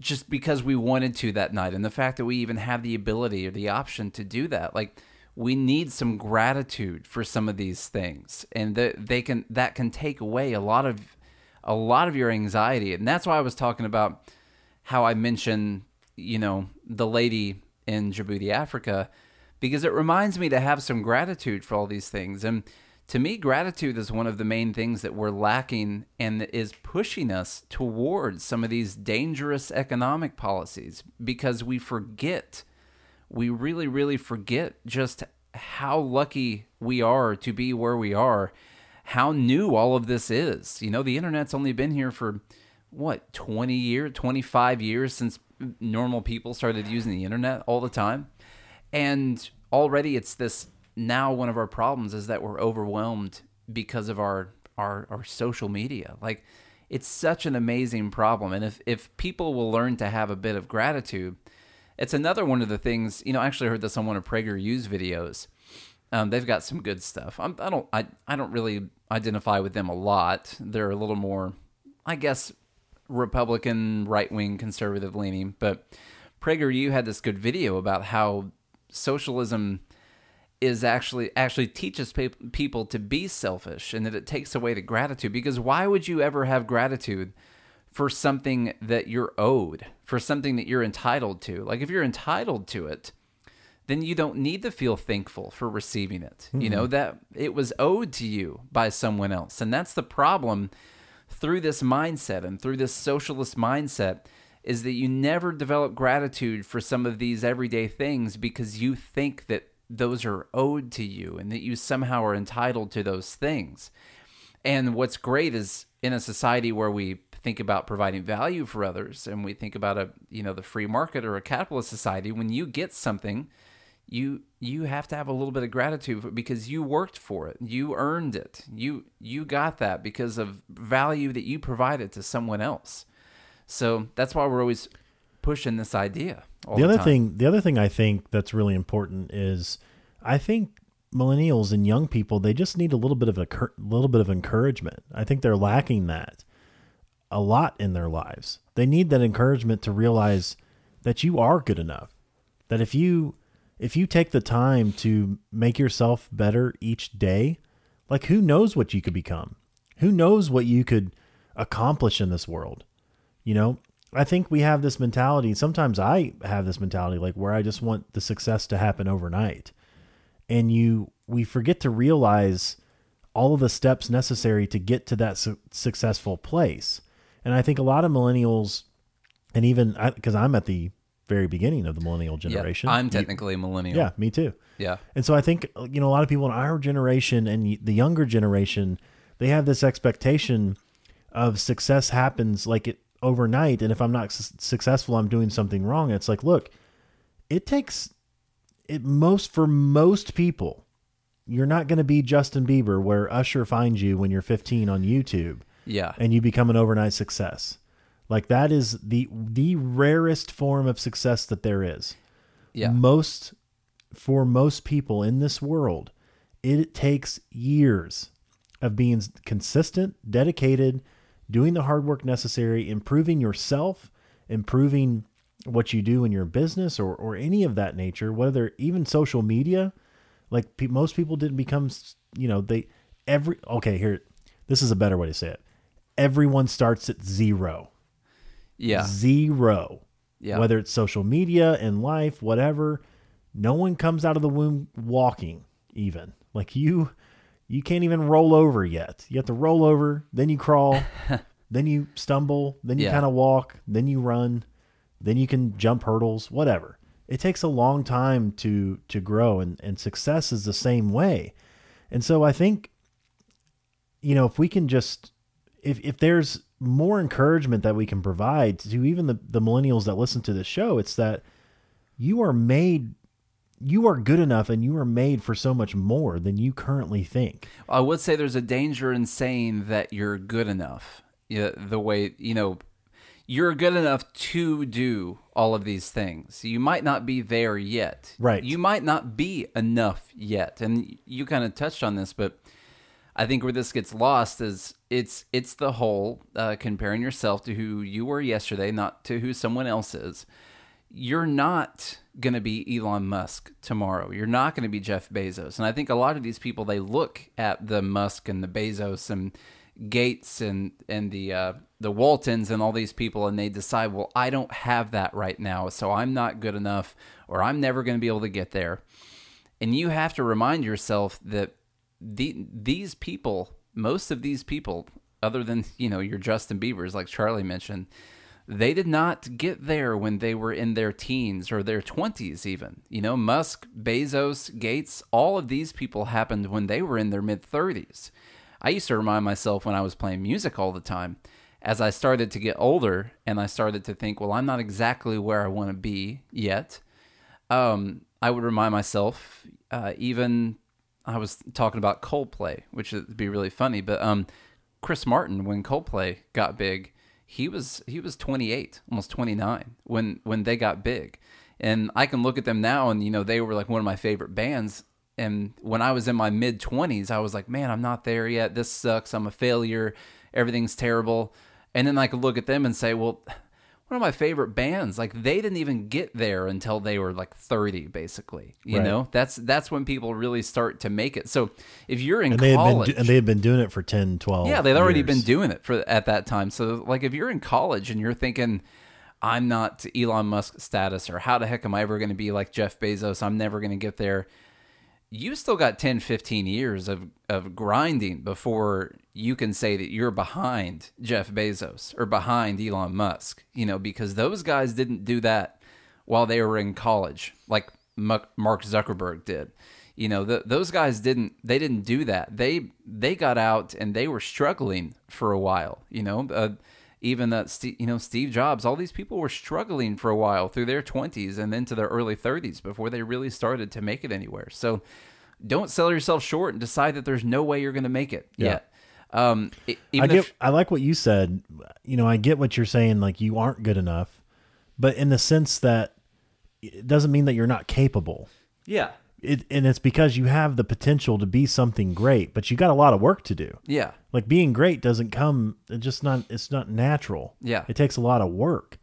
just because we wanted to that night and the fact that we even have the ability or the option to do that like we need some gratitude for some of these things and that they can that can take away a lot of a lot of your anxiety and that's why I was talking about how I mention, you know the lady in Djibouti Africa because it reminds me to have some gratitude for all these things. And to me gratitude is one of the main things that we're lacking and is pushing us towards some of these dangerous economic policies because we forget we really really forget just how lucky we are to be where we are how new all of this is. You know the internet's only been here for what 20 years 25 years since normal people started using the internet all the time? And already it's this now one of our problems is that we're overwhelmed because of our our, our social media. Like it's such an amazing problem. And if if people will learn to have a bit of gratitude it's another one of the things you know i actually heard this on one of PragerU's videos. Um, they've got some good stuff. I'm, i don't I, I don't really identify with them a lot. They're a little more i guess republican right-wing conservative leaning but PragerU had this good video about how socialism is actually actually teaches pe- people to be selfish and that it takes away the gratitude. Because why would you ever have gratitude for something that you're owed for something that you're entitled to? Like if you're entitled to it then you don't need to feel thankful for receiving it. You know mm-hmm. that it was owed to you by someone else. And that's the problem through this mindset and through this socialist mindset is that you never develop gratitude for some of these everyday things because you think that those are owed to you and that you somehow are entitled to those things. And what's great is in a society where we think about providing value for others and we think about a you know the free market or a capitalist society when you get something you you have to have a little bit of gratitude because you worked for it. You earned it. You you got that because of value that you provided to someone else. So that's why we're always pushing this idea all the other thing the other thing i think that's really important is i think millennials and young people they just need a little bit of a little bit of encouragement. I think they're lacking that a lot in their lives. They need that encouragement to realize that you are good enough. That if you if you take the time to make yourself better each day like who knows what you could become who knows what you could accomplish in this world you know, I think we have this mentality. Sometimes I have this mentality like where I just want the success to happen overnight. And you we forget to realize all of the steps necessary to get to that su- successful place. And I think a lot of millennials and even because I'm at the very beginning of the millennial yeah, generation. i'm You- technically a millennial yeah, me too. yeah And so I think you know a lot of people in our generation and the younger generation, they have this expectation of success happens like it overnight, and if I'm not s- successful, I'm doing something wrong. It's like, look, it takes it most for most people. You're not going to be Justin Bieber, where Usher finds you when you're 15 on YouTube yeah and you become an overnight success. Like that is the the rarest form of success that there is. Yeah. Most for most people in this world it takes years of being consistent dedicated doing the hard work necessary improving yourself improving what you do in your business or, or any of that nature whether even social media. Like pe- most people didn't become you know they every okay here this is a better way to say it. Everyone starts at zero yeah zero. Yeah. Whether it's social media in life, whatever, no one comes out of the womb walking. Even like you, You can't even roll over yet. You have to roll over, then you crawl, then you stumble, then you Yeah. kind of walk, then you run, then you can jump hurdles, whatever. It takes a long time to to grow and and success is the same way. And so I think you know, if we can just if if there's more encouragement that we can provide to even the, the millennials that listen to this show, it's that you are made you are good enough and you are made for so much more than you currently think. I would say there's a danger in saying that you're good enough. Yeah, the way you know you're good enough to do all of these things. You might not be there yet. Right. You might not be enough yet. And you kind of touched on this, but I think where this gets lost is it's it's the whole uh, comparing yourself to who you were yesterday, not to who someone else is. You're not going to be Elon Musk tomorrow. You're not going to be Jeff Bezos. And I think a lot of these people they look at the Musk and the Bezos and Gates and and the uh, the Waltons and all these people, and they decide, well, I don't have that right now, so I'm not good enough, or I'm never going to be able to get there. And you have to remind yourself that the these people, most of these people, other than you know your Justin Bieber's, like Charlie mentioned, they did not get there when they were in their teens or their twenties, even. You know, Musk, Bezos, Gates, all of these people happened when they were in their mid thirties. I used to remind myself when I was playing music all the time. As I started to get older and I started to think, well, I'm not exactly where I want to be yet um, I would remind myself, uh, even I was talking about Coldplay, which would be really funny, but um, Chris Martin, when Coldplay got big, he was he was 28, almost 29 when when they got big, and I can look at them now, and you know they were like one of my favorite bands. And when I was in my mid 20s, I was like, man, I'm not there yet. This sucks. I'm a failure. Everything's terrible. And then I could look at them and say, well, one of my favorite bands. Like they didn't even get there until they were like 30 basically you Right. know? That's that's when people really start to make it. So if you're in And they had been college and they had been doing it for 10, 12 yeah they'd already years. been doing it for at that time. So like if you're in college and you're thinking i'm not elon musk status or how the heck am i ever going to be like jeff bezos? I'm never going to get there you still got 10 15 years of of grinding before you can say that you're behind Jeff Bezos or behind Elon Musk you know because those guys didn't do that while they were in college like Mark Zuckerberg did. You know th those guys didn't they didn't do that. They they got out and they were struggling for a while you know? Uh, even that Steve, you know Steve Jobs all these people were struggling for a while through their 20s and into their early 30s before they really started to make it anywhere so don't sell yourself short and decide that there's no way you're going to make it Yeah. yet um e- I get if I like what you said. You know, I get what you're saying like you aren't good enough, but in the sense that it doesn't mean that you're not capable. yeah It, and it's because you have the potential to be something great, but you got a lot of work to do. yeah Like being great doesn't come it's just not it's not natural. Yeah. It takes a lot of work.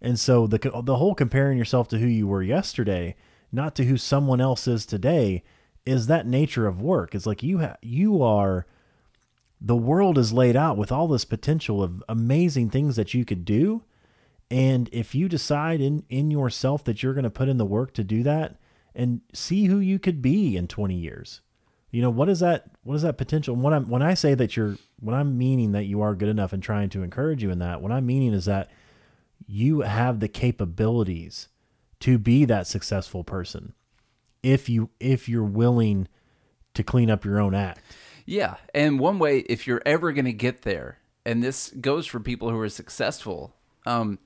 And so the the whole comparing yourself to who you were yesterday, not to who someone else is today, is that nature of work. It's like you ha- you are the world is laid out with all this potential of amazing things that you could do. And if you decide in, in yourself that you're going to put in the work to do that and see who you could be in 20 years, you know, what is that, what is that potential? When I'm, when I say that you're, when I'm meaning that you are good enough and trying to encourage you in that, what I'm meaning is that you have the capabilities to be that successful person if you, if you're willing to clean up your own act. Yeah. And one way, if you're ever going to get there, and this goes for people who are successful, um,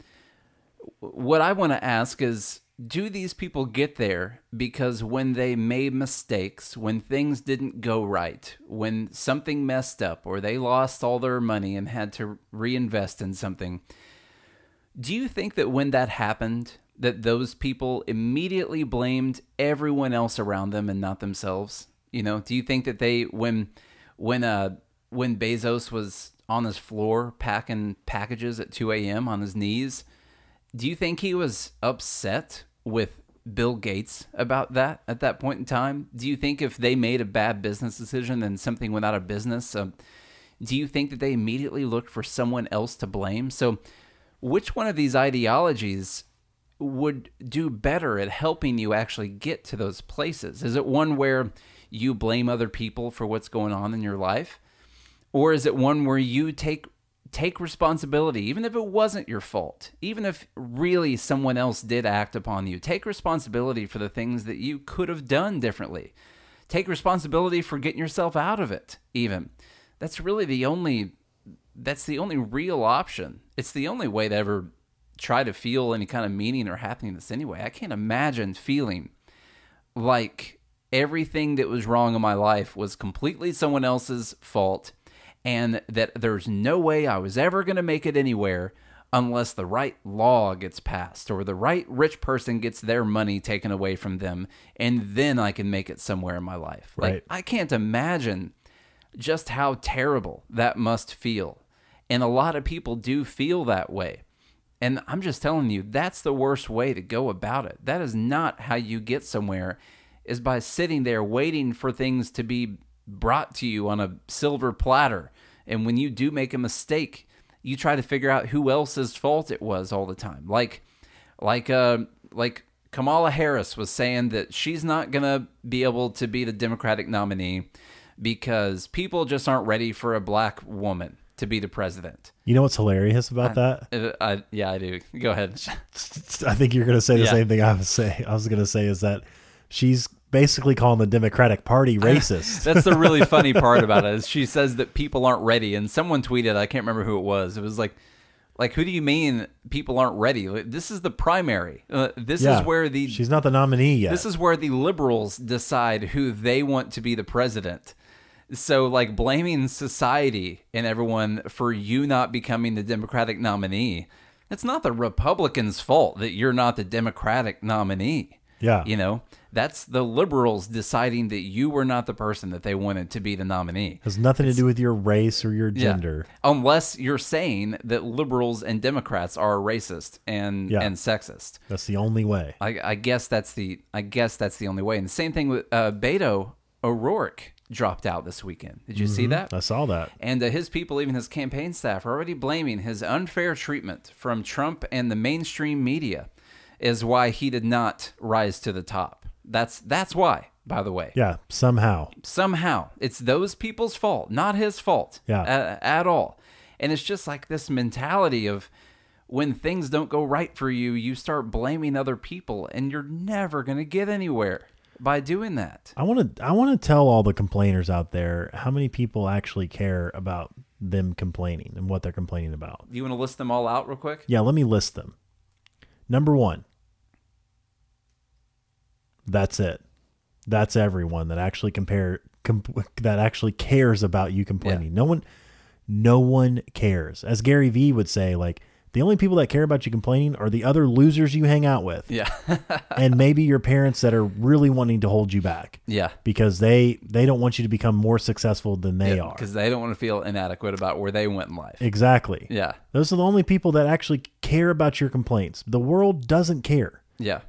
what I want to ask is do these people get there because when they made mistakes, when things didn't go right, when something messed up, or they lost all their money and had to reinvest in something, do you think that when that happened, that those people immediately blamed everyone else around them and not themselves? You know, do you think that they when when uh when Bezos was on his floor packing packages at 2 a.m. on his knees, do you think he was upset with Bill Gates about that at that point in time? Do you think if they made a bad business decision and something went out of business, um, do you think that they immediately looked for someone else to blame? So, which one of these ideologies would do better at helping you actually get to those places? Is it one where you blame other people for what's going on in your life? Or is it one where you take take responsibility even if it wasn't your fault? Even if really someone else did act upon you, take responsibility for the things that you could have done differently. Take responsibility for getting yourself out of it even. That's really the only that's the only real option. It's the only way to ever try to feel any kind of meaning or happiness anyway. I can't imagine feeling like everything that was wrong in my life was completely someone else's fault and that there's no way I was ever going to make it anywhere unless the right law gets passed or the right rich person gets their money taken away from them and then I can make it somewhere in my life. Right. Like I can't imagine just how terrible that must feel. And a lot of people do feel that way. And I'm just telling you, that's the worst way to go about it. That is not how you get somewhere, is by sitting there waiting for things to be brought to you on a silver platter. And when you do make a mistake, you try to figure out who else's fault it was all the time. Like, like, uh, like Kamala Harris was saying that she's not gonna be able to be the Democratic nominee because people just aren't ready for a black woman to be the president. You know what's hilarious about that? Uh, I, yeah, I do. Go ahead. I think you're going to say the Yeah. same thing I was say. I was going to say is that she's basically calling the Democratic Party racist. That's the really funny part about it. Is she says that people aren't ready, and someone tweeted. I can't remember who it was. It was like, like who do you mean people aren't ready? Like, This is the primary. Uh, this yeah, is where the she's not the nominee yet. This is where the liberals decide who they want to be the president. So, like, blaming society and everyone for you not becoming the Democratic nominee, it's not the Republicans' fault that you're not the Democratic nominee. Yeah. You know, that's the liberals deciding that you were not the person that they wanted to be the nominee. has nothing to do with your race or your Yeah. gender. Unless you're saying that liberals and Democrats are racist and, Yeah. and sexist. That's the only way. I, I guess that's the I guess that's the only way. And the same thing with uh, Beto O'Rourke dropped out this weekend. Did you see that? I saw that. And uh, his people, even his campaign staff, are already blaming his unfair treatment from Trump and the mainstream media is why he did not rise to the top. That's that's why. By the way, Yeah, somehow. somehow it's those people's fault, not his fault Yeah. a- at all. And it's just like this mentality of when things don't go right for you, you start blaming other people, and you're never going to get anywhere by doing that. I want to I want to tell all the complainers out there how many people actually care about them complaining and what they're complaining about. You want to list them all out real quick? Yeah, let me list them. Number 1. That's it. That's everyone that actually compare com- that actually cares about you complaining. No one no one cares. As Gary Vee would say like the only people that care about you complaining are the other losers you hang out with Yeah. and maybe your parents that are really wanting to hold you back yeah. because they they don't want you to become more successful than they are. Because they don't want to feel inadequate about where they went in life. Exactly. Yeah. Those are the only people that actually care about your complaints. The world doesn't care. Yeah.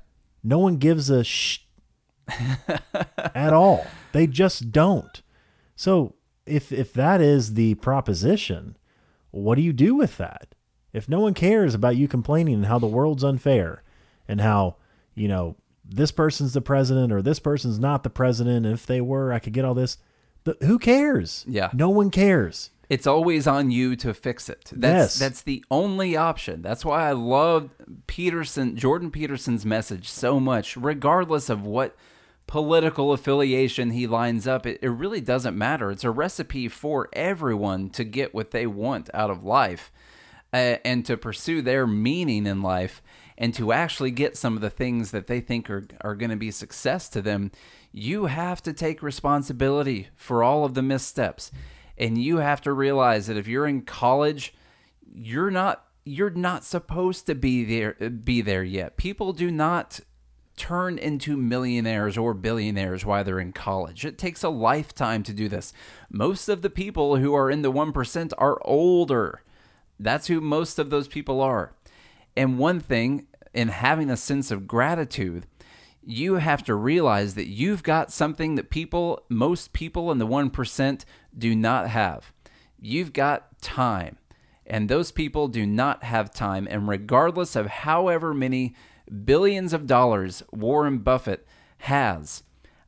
No one gives a sh at all. They just don't. So if if that is the proposition, what do you do with that? If no one cares about you complaining and how the world's unfair and how, you know, this person's the president or this person's not the president, and if they were, I could get all this. But who cares? Yeah. No one cares. It's always on you to fix it. That's Yes. that's the only option. That's why I love Peterson, Jordan Peterson's message so much, regardless of what political affiliation he lines up. It, it really doesn't matter. It's a recipe for everyone to get what they want out of life uh, and to pursue their meaning in life and to actually get some of the things that they think are, are going to be success to them. You have to take responsibility for all of the missteps. And you have to realize that if you're in college, you're not you're not supposed to be there be there yet. People do not turn into millionaires or billionaires while they're in college. It takes a lifetime to do this. Most of the people who are in the 1% are older. That's who most of those people are. And one thing in having a sense of gratitude, you have to realize that you've got something that people, most people in the 1% do not have. You've got time. And those people do not have time. And regardless of however many billions of dollars Warren Buffett has,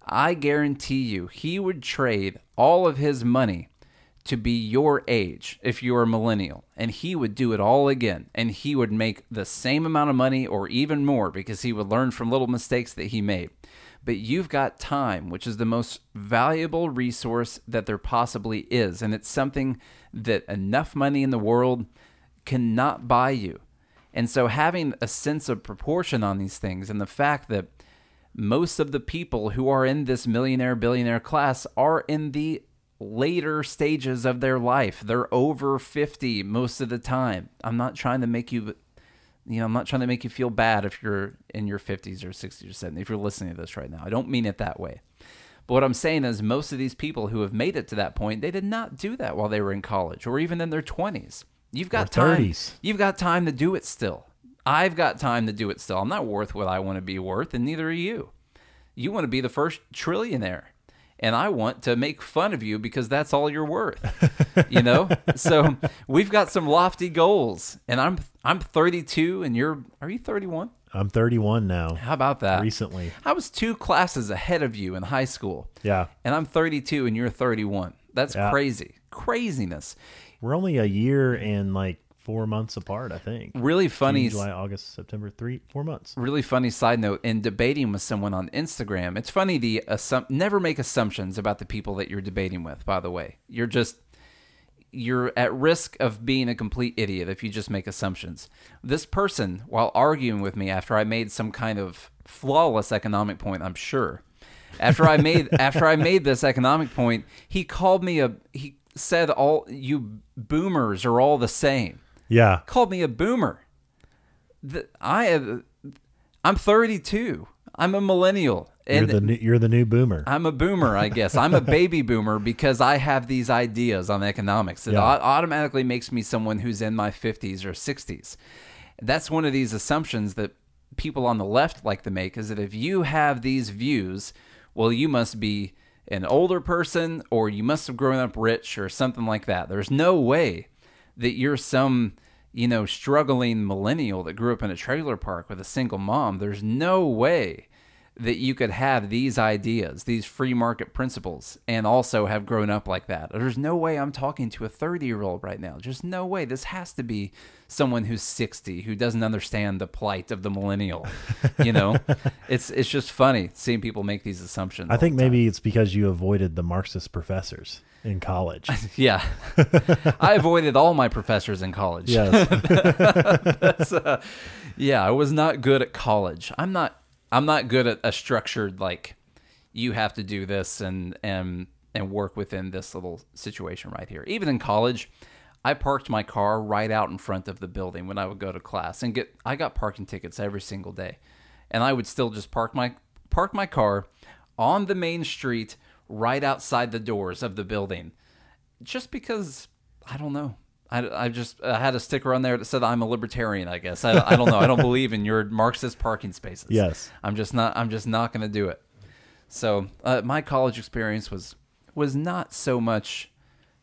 I guarantee you he would trade all of his money to be your age if you're a millennial. And he would do it all again. And he would make the same amount of money or even more because he would learn from little mistakes that he made. But you've got time which is the most valuable resource that there possibly is. And it's something that enough money in the world cannot buy you and so having a sense of proportion on these things and the fact that most of the people who are in this millionaire billionaire class are in the later stages of their life. They're over 50 most of the time. I'm not trying to make you you know, I'm not trying to make you feel bad if you're in your 50s or 60s or 70s if you're listening to this right now. I don't mean it that way. But what I'm saying is most of these people who have made it to that point, they did not do that while they were in college or even in their 20s. You've got time. 30s. You've got time to do it still. I've got time to do it still. I'm not worth what I want to be worth, and neither are you. You want to be the first trillionaire, and I want to make fun of you because that's all you're worth. you know? So we've got some lofty goals, and I'm I'm 32, and you're are you 31? I'm 31 now. How about that? Recently. I was two classes ahead of you in high school, Yeah. and I'm 32, and you're 31. That's Yeah. crazy, craziness. We're only a year and like four months apart, I think. Really funny. June, July, August, September, three, four months. really funny side note in debating with someone on Instagram. It's funny the assum- never make assumptions about the people that you're debating with. By the way, you're just you're at risk of being a complete idiot if you just make assumptions. This person, while arguing with me after I made some kind of flawless economic point, I'm sure. After I made after I made this economic point, he called me a he said all you boomers are all the same Yeah. called me a boomer. The, I have, I'm 32. I'm a millennial, You're the new, you're the new boomer. I'm a boomer. I guess I'm a baby boomer because I have these ideas on economics. It Yeah. automatically makes me someone who's in my 50s or 60s. That's one of these assumptions that people on the left like to make is that if you have these views, well, you must be an older person or you must have grown up rich or something like that. There's no way that you're some, you know, struggling millennial that grew up in a trailer park with a single mom. There's no way that you could have these ideas, these free market principles, and also have grown up like that. There's no way I'm talking to a 30 year old right now. Just no way. This has to be someone who's 60 who doesn't understand the plight of the millennial. You know, it's it's just funny seeing people make these assumptions. I think maybe it's because you avoided the Marxist professors in college. Yeah, I avoided all my professors in college. yes. That's, uh, yeah, I was not good at college. I'm not. I'm not good at a structured like. You have to do this and and and work within this little situation right here. Even in college, I parked my car right out in front of the building when I would go to class and get. I got parking tickets every single day, and I would still just park my park my car on the main street right outside the doors of the building just because I don't know. I, I just I had a sticker on there that said I'm a libertarian. I guess I, I don't know. I don't believe in your Marxist parking spaces. Yes. I'm just not. I'm just not going to do it. So uh, my college experience was was not so much,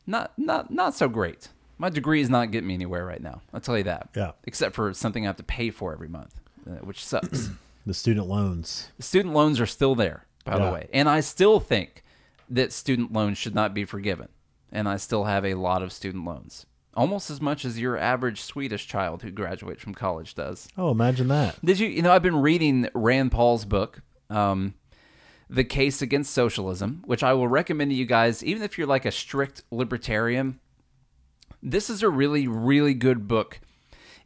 not not not so great. My degree is not getting me anywhere right now. I'll tell you that. Yeah. Except for something I have to pay for every month, uh, which sucks. The student loans. The student loans are still there, by Yeah. the way. And I still think that student loans should not be forgiven. And I still have a lot of student loans. Almost as much as your average Swedish child who graduates from college does. Oh, imagine that. Did you, you know, I've been reading Rand Paul's book, um, The Case Against Socialism, which I will recommend to you guys, even if you're like a strict libertarian. This is a really, really good book.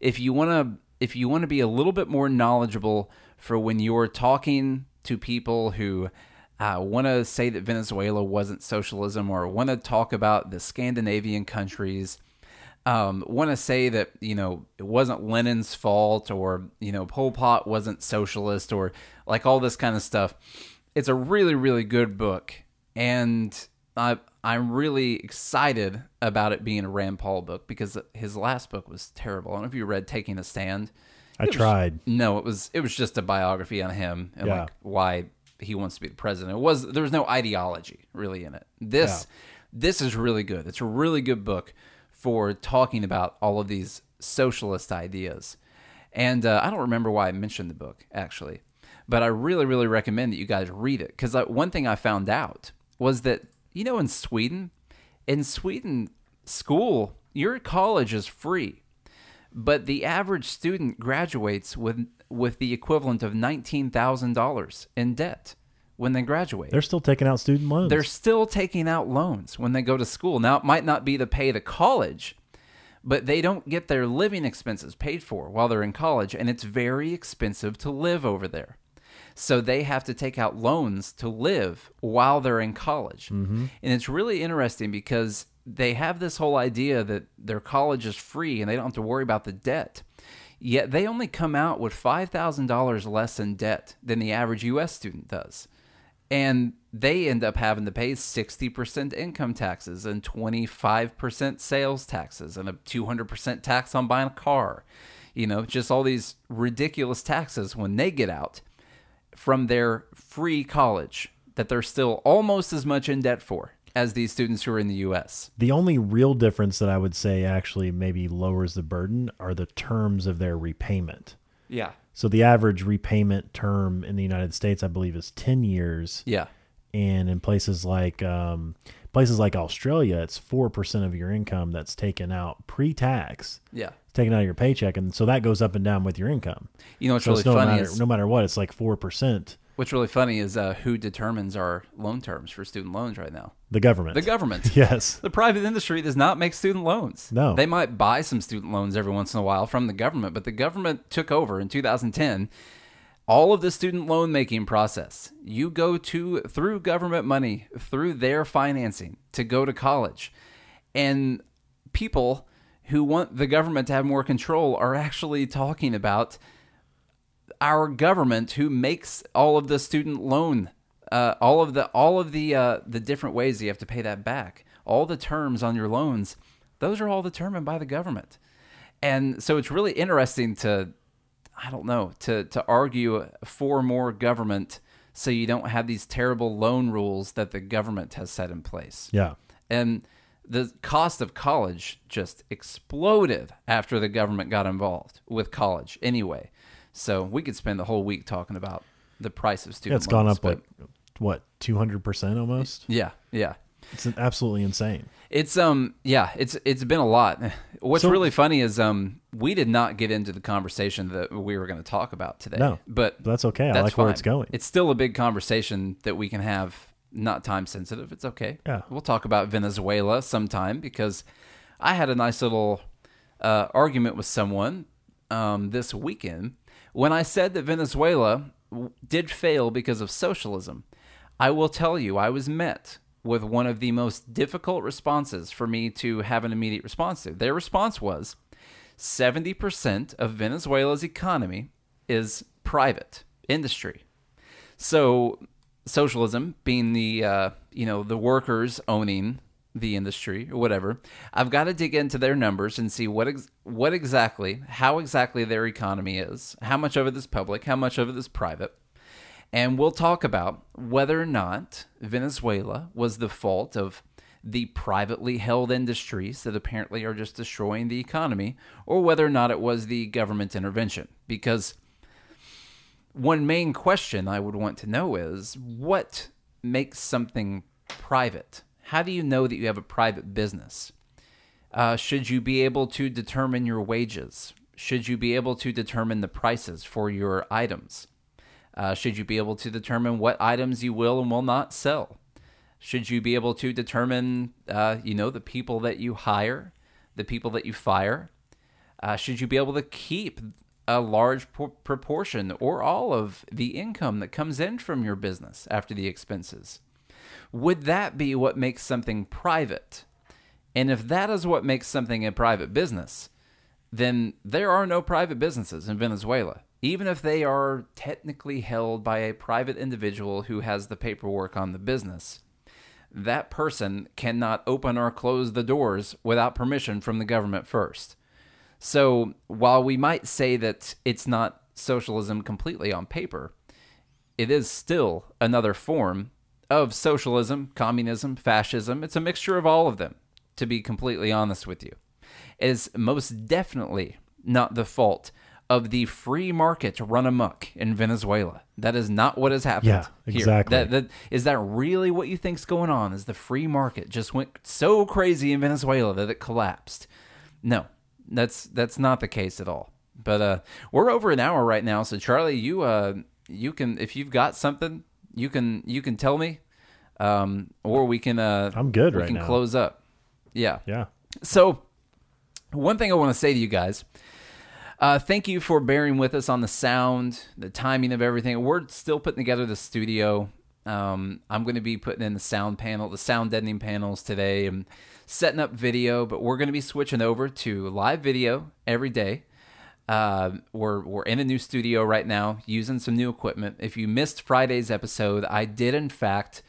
If you want to, if you want to be a little bit more knowledgeable for when you're talking to people who uh, want to say that Venezuela wasn't socialism, or want to talk about the Scandinavian countries, um, want to say that you know it wasn't Lenin's fault, or you know Pol Pot wasn't socialist, or like all this kind of stuff. It's a really, really good book, and I I'm really excited about it being a Rand Paul book because his last book was terrible. I don't know if you read Taking a Stand. I tried. No, it was it was just a biography on him and Yeah. like why he wants to be the president. It was there was no ideology really in it. This this is really good. It's a really good book for talking about all of these socialist ideas. And uh, I don't remember why I mentioned the book actually, but I really, really recommend that you guys read it because one thing I found out was that you know in Sweden, in Sweden, school your college is free, but the average student graduates with with the equivalent of nineteen thousand dollars in debt when they graduate. They're still taking out student loans. They're still taking out loans when they go to school. Now, it might not be to pay the college, but they don't get their living expenses paid for while they're in college, and it's very expensive to live over there. So they have to take out loans to live while they're in college. Mm-hmm. And it's really interesting because they have this whole idea that their college is free and they don't have to worry about the debt. Yet they only come out with $5,000 less in debt than the average US student does and they end up having to pay 60% income taxes and 25% sales taxes and a 200% tax on buying a car. You know, just all these ridiculous taxes when they get out from their free college that they're still almost as much in debt for as these students who are in the US. The only real difference that I would say actually maybe lowers the burden are the terms of their repayment. Yeah. So the average repayment term in the United States, I believe, is ten years. Yeah. And in places like um, places like Australia, it's four percent of your income that's taken out pre-tax. Yeah. Taken out of your paycheck, and so that goes up and down with your income. You know what's So really it's no funny matter, is no matter what, it's like four percent. What's really funny is uh, who determines our loan terms for student loans right now. The government. The government. yes. The private industry does not make student loans. No. They might buy some student loans every once in a while from the government, but the government took over in 2010 all of the student loan making process. You go to through government money, through their financing to go to college. And people who want the government to have more control are actually talking about our government who makes all of the student loan uh, all of the all of the uh, the different ways you have to pay that back all the terms on your loans those are all determined by the government and so it's really interesting to i don't know to to argue for more government so you don't have these terrible loan rules that the government has set in place Yeah. and the cost of college just exploded after the government got involved with college anyway. So we could spend the whole week talking about the price of student Yeah, it's gone up like what two hundred percent almost. yeah, yeah. It's absolutely insane. It's um yeah, it's it's been a lot. What's So- really funny is um we did not get into the conversation that we were going to talk about today. No, but that's okay. I that's like where it's going. It's still a big conversation that we can have, not time sensitive. It's okay. Yeah. We'll talk about Venezuela sometime because I had a nice little uh, argument with someone um, this weekend when I said that Venezuela did fail because of socialism. I will tell you, I was met with one of the most difficult responses for me to have an immediate response to. Their response was 70% of Venezuela's economy is private industry. So socialism being the uh, you know the workers owning the industry or whatever, I've got to dig into their numbers and see what ex- what exactly how exactly their economy is, how much of it is public, how much of it is private. And we'll talk about whether or not Venezuela was the fault of the privately held industries that apparently are just destroying the economy, or whether or not it was the government intervention. Because one main question I would want to know is what makes something private? How do you know that you have a private business? Uh, should you be able to determine your wages? Should you be able to determine the prices for your items? Uh, should you be able to determine what items you will and will not sell? Should you be able to determine, uh, you know, the people that you hire, the people that you fire? Uh, should you be able to keep a large pro- proportion or all of the income that comes in from your business after the expenses? Would that be what makes something private? And if that is what makes something a private business, then there are no private businesses in Venezuela, even if they are technically held by a private individual who has the paperwork on the business. That person cannot open or close the doors without permission from the government first. So while we might say that it's not socialism completely on paper, it is still another form of socialism, communism, fascism. It's a mixture of all of them, to be completely honest with you. It is most definitely not the fault of the free market run amok in Venezuela. That is not what has happened. Yeah, here. exactly. That, that is that really what you think's going on? Is the free market just went so crazy in Venezuela that it collapsed? No, that's that's not the case at all. But uh, we're over an hour right now, so Charlie, you uh, you can if you've got something, you can you can tell me, um, or we can uh, I'm good we right can now. close up. Yeah. Yeah. So, one thing I want to say to you guys uh, thank you for bearing with us on the sound, the timing of everything. We're still putting together the studio. Um, I'm going to be putting in the sound panel, the sound deadening panels today, and setting up video, but we're going to be switching over to live video every day. Uh, we're we're in a new studio right now, using some new equipment. If you missed Friday's episode, I did in fact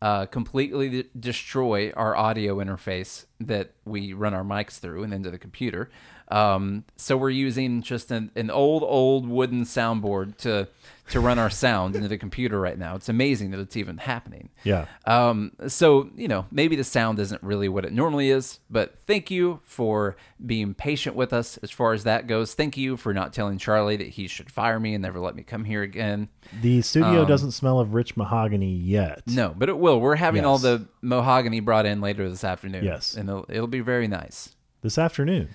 uh, completely de- destroy our audio interface that we run our mics through and into the computer. Um, so we're using just an, an old, old wooden soundboard to to run our sound into the computer right now. It's amazing that it's even happening. Yeah. Um, so you know, maybe the sound isn't really what it normally is, but thank you for being patient with us as far as that goes. Thank you for not telling Charlie that he should fire me and never let me come here again. The studio Um, doesn't smell of rich mahogany yet. No, but it will. We're having all the mahogany brought in later this afternoon. Yes. and it'll, it'll be very nice. This afternoon.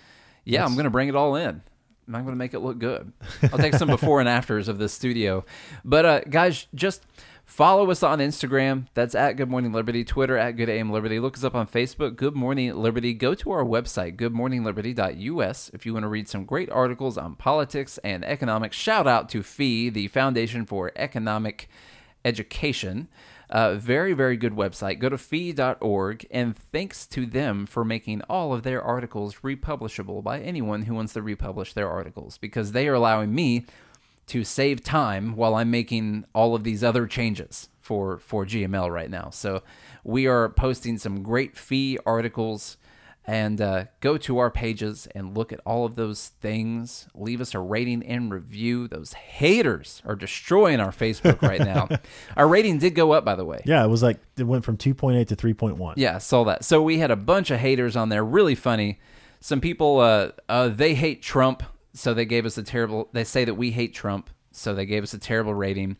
Yeah, I'm going to bring it all in. I'm going to make it look good. I'll take some before and afters of this studio. But uh, guys, just follow us on Instagram. That's at Good Morning Liberty. Twitter at Good AM Liberty. Look us up on Facebook. Good Morning Liberty. Go to our website, goodmorningliberty.us, if you want to read some great articles on politics and economics. Shout out to FEE, the Foundation for Economic Education. Uh, very, very good website. Go to fee.org, and thanks to them for making all of their articles republishable by anyone who wants to republish their articles because they are allowing me to save time while I'm making all of these other changes for, for GML right now. So we are posting some great fee articles. And uh, go to our pages and look at all of those things. Leave us a rating and review. Those haters are destroying our Facebook right now. our rating did go up, by the way. Yeah, it was like it went from 2.8 to 3.1. Yeah, saw that. So we had a bunch of haters on there. Really funny. Some people, uh, uh, they hate Trump, so they gave us a terrible. They say that we hate Trump, so they gave us a terrible rating.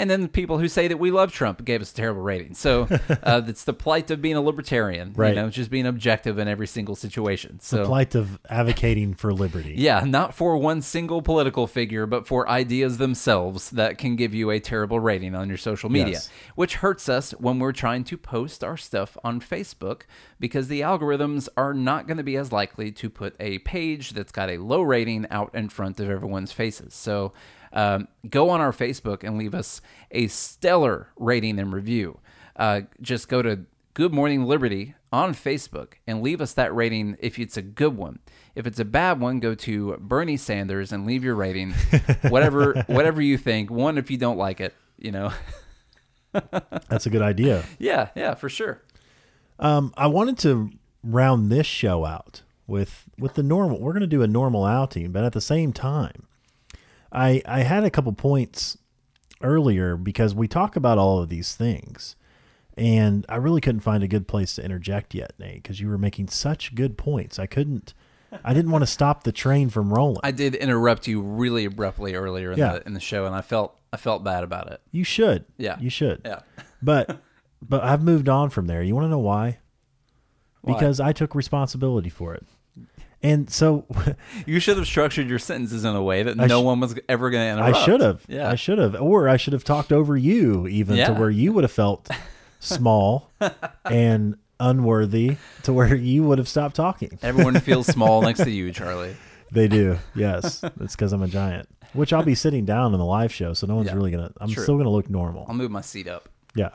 And then the people who say that we love Trump gave us a terrible rating. So uh, it's the plight of being a libertarian, Right. You know, just being objective in every single situation. The So plight of advocating for liberty. yeah, not for one single political figure, but for ideas themselves that can give you a terrible rating on your social media, Yes. which hurts us when we're trying to post our stuff on Facebook because the algorithms are not going to be as likely to put a page that's got a low rating out in front of everyone's faces. So um, go on our Facebook and leave us a stellar rating and review. Uh, just go to Good Morning Liberty on Facebook and leave us that rating if it's a good one. If it's a bad one, go to Bernie Sanders and leave your rating. whatever whatever you think. One if you don't like it, you know. That's a good idea. yeah, yeah, for sure. Um, I wanted to round this show out with with the normal. We're going to do a normal outing, but at the same time, I I had a couple points earlier because we talk about all of these things, and I really couldn't find a good place to interject yet, Nate, because you were making such good points. I couldn't. I didn't want to stop the train from rolling. I did interrupt you really abruptly earlier in Yeah. the in the show and I felt I felt bad about it. you should. Yeah. You should. Yeah. But but I've moved on from there. You want to know why? Why? Because I took responsibility for it. And so You should have structured your sentences in a way that I no sh- one was ever going to interrupt. I should have. Yeah. I should have. Or I should have talked over you even Yeah. to where you would have felt small and unworthy to where you would have stopped talking. Everyone feels small next to you, Charlie. They do. Yes. It's because I'm a giant. Which I'll be sitting down in the live show, so no one's Yeah. really gonna I'm True. still gonna look normal. I'll move my seat up. Yeah.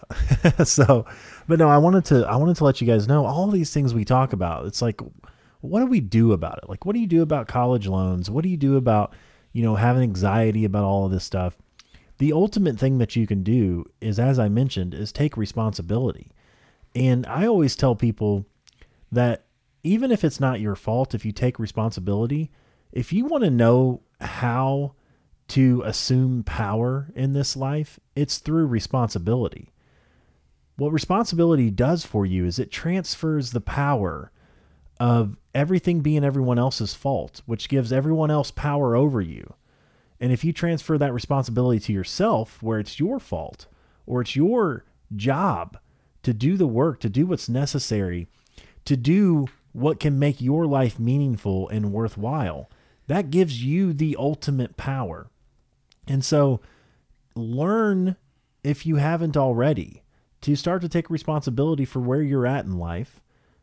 so, but no, I wanted to I wanted to let you guys know all these things we talk about. It's like what do we do about it? Like what do you do about college loans? What do you do about, you know, having anxiety about all of this stuff? The ultimate thing that you can do is as I mentioned is take responsibility. And I always tell people that even if it's not your fault if you take responsibility, if you want to know how to assume power in this life, it's through responsibility. What responsibility does for you is it transfers the power of everything being everyone else's fault, which gives everyone else power over you. And if you transfer that responsibility to yourself, where it's your fault or it's your job to do the work, to do what's necessary, to do what can make your life meaningful and worthwhile, that gives you the ultimate power. And so learn, if you haven't already, to start to take responsibility for where you're at in life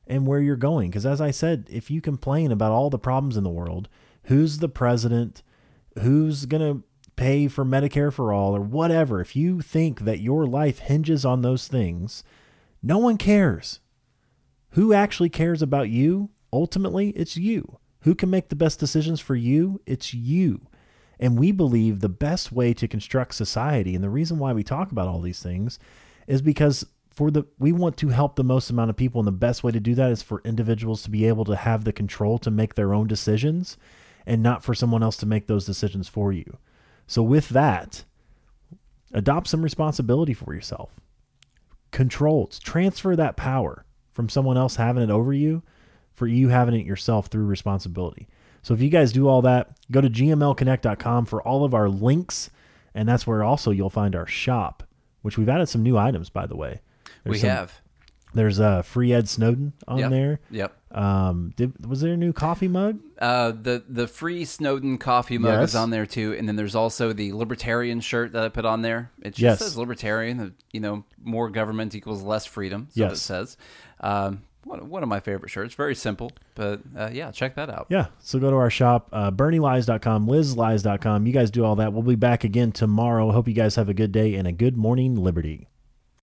and where you're going. Because as I said, if you complain about all the problems in the world, who's the president, who's going to pay for Medicare for all, or whatever, if you think that your life hinges on those things, no one cares. Who actually cares about you? Ultimately, it's you. Who can make the best decisions for you? It's you. And we believe the best way to construct society, and the reason why we talk about all these things, is because for the we want to help the most amount of people, and the best way to do that is for individuals to be able to have the control to make their own decisions, and not for someone else to make those decisions for you. So with that, adopt some responsibility for yourself. Controls, transfer that power from someone else having it over you for you having it yourself through responsibility. So if you guys do all that, go to gmlconnect.com for all of our links. And that's where also you'll find our shop, which we've added some new items, by the way. There's we some- have. There's uh, free Ed Snowden on Yep. there. Yep. Um, did, was there a new coffee mug? Uh, the the free Snowden coffee mug Yes. is on there too, and then there's also the libertarian shirt that I put on there. It just Yes. says libertarian. uh, You know, more government equals less freedom. So Yes. it says. Um, one, one of my favorite shirts. Very simple, but uh, yeah, check that out. Yeah. So go to our shop, uh, BernieLies.com, LizLies.com. You guys do all that. We'll be back again tomorrow. Hope you guys have a good day and a good morning, Liberty.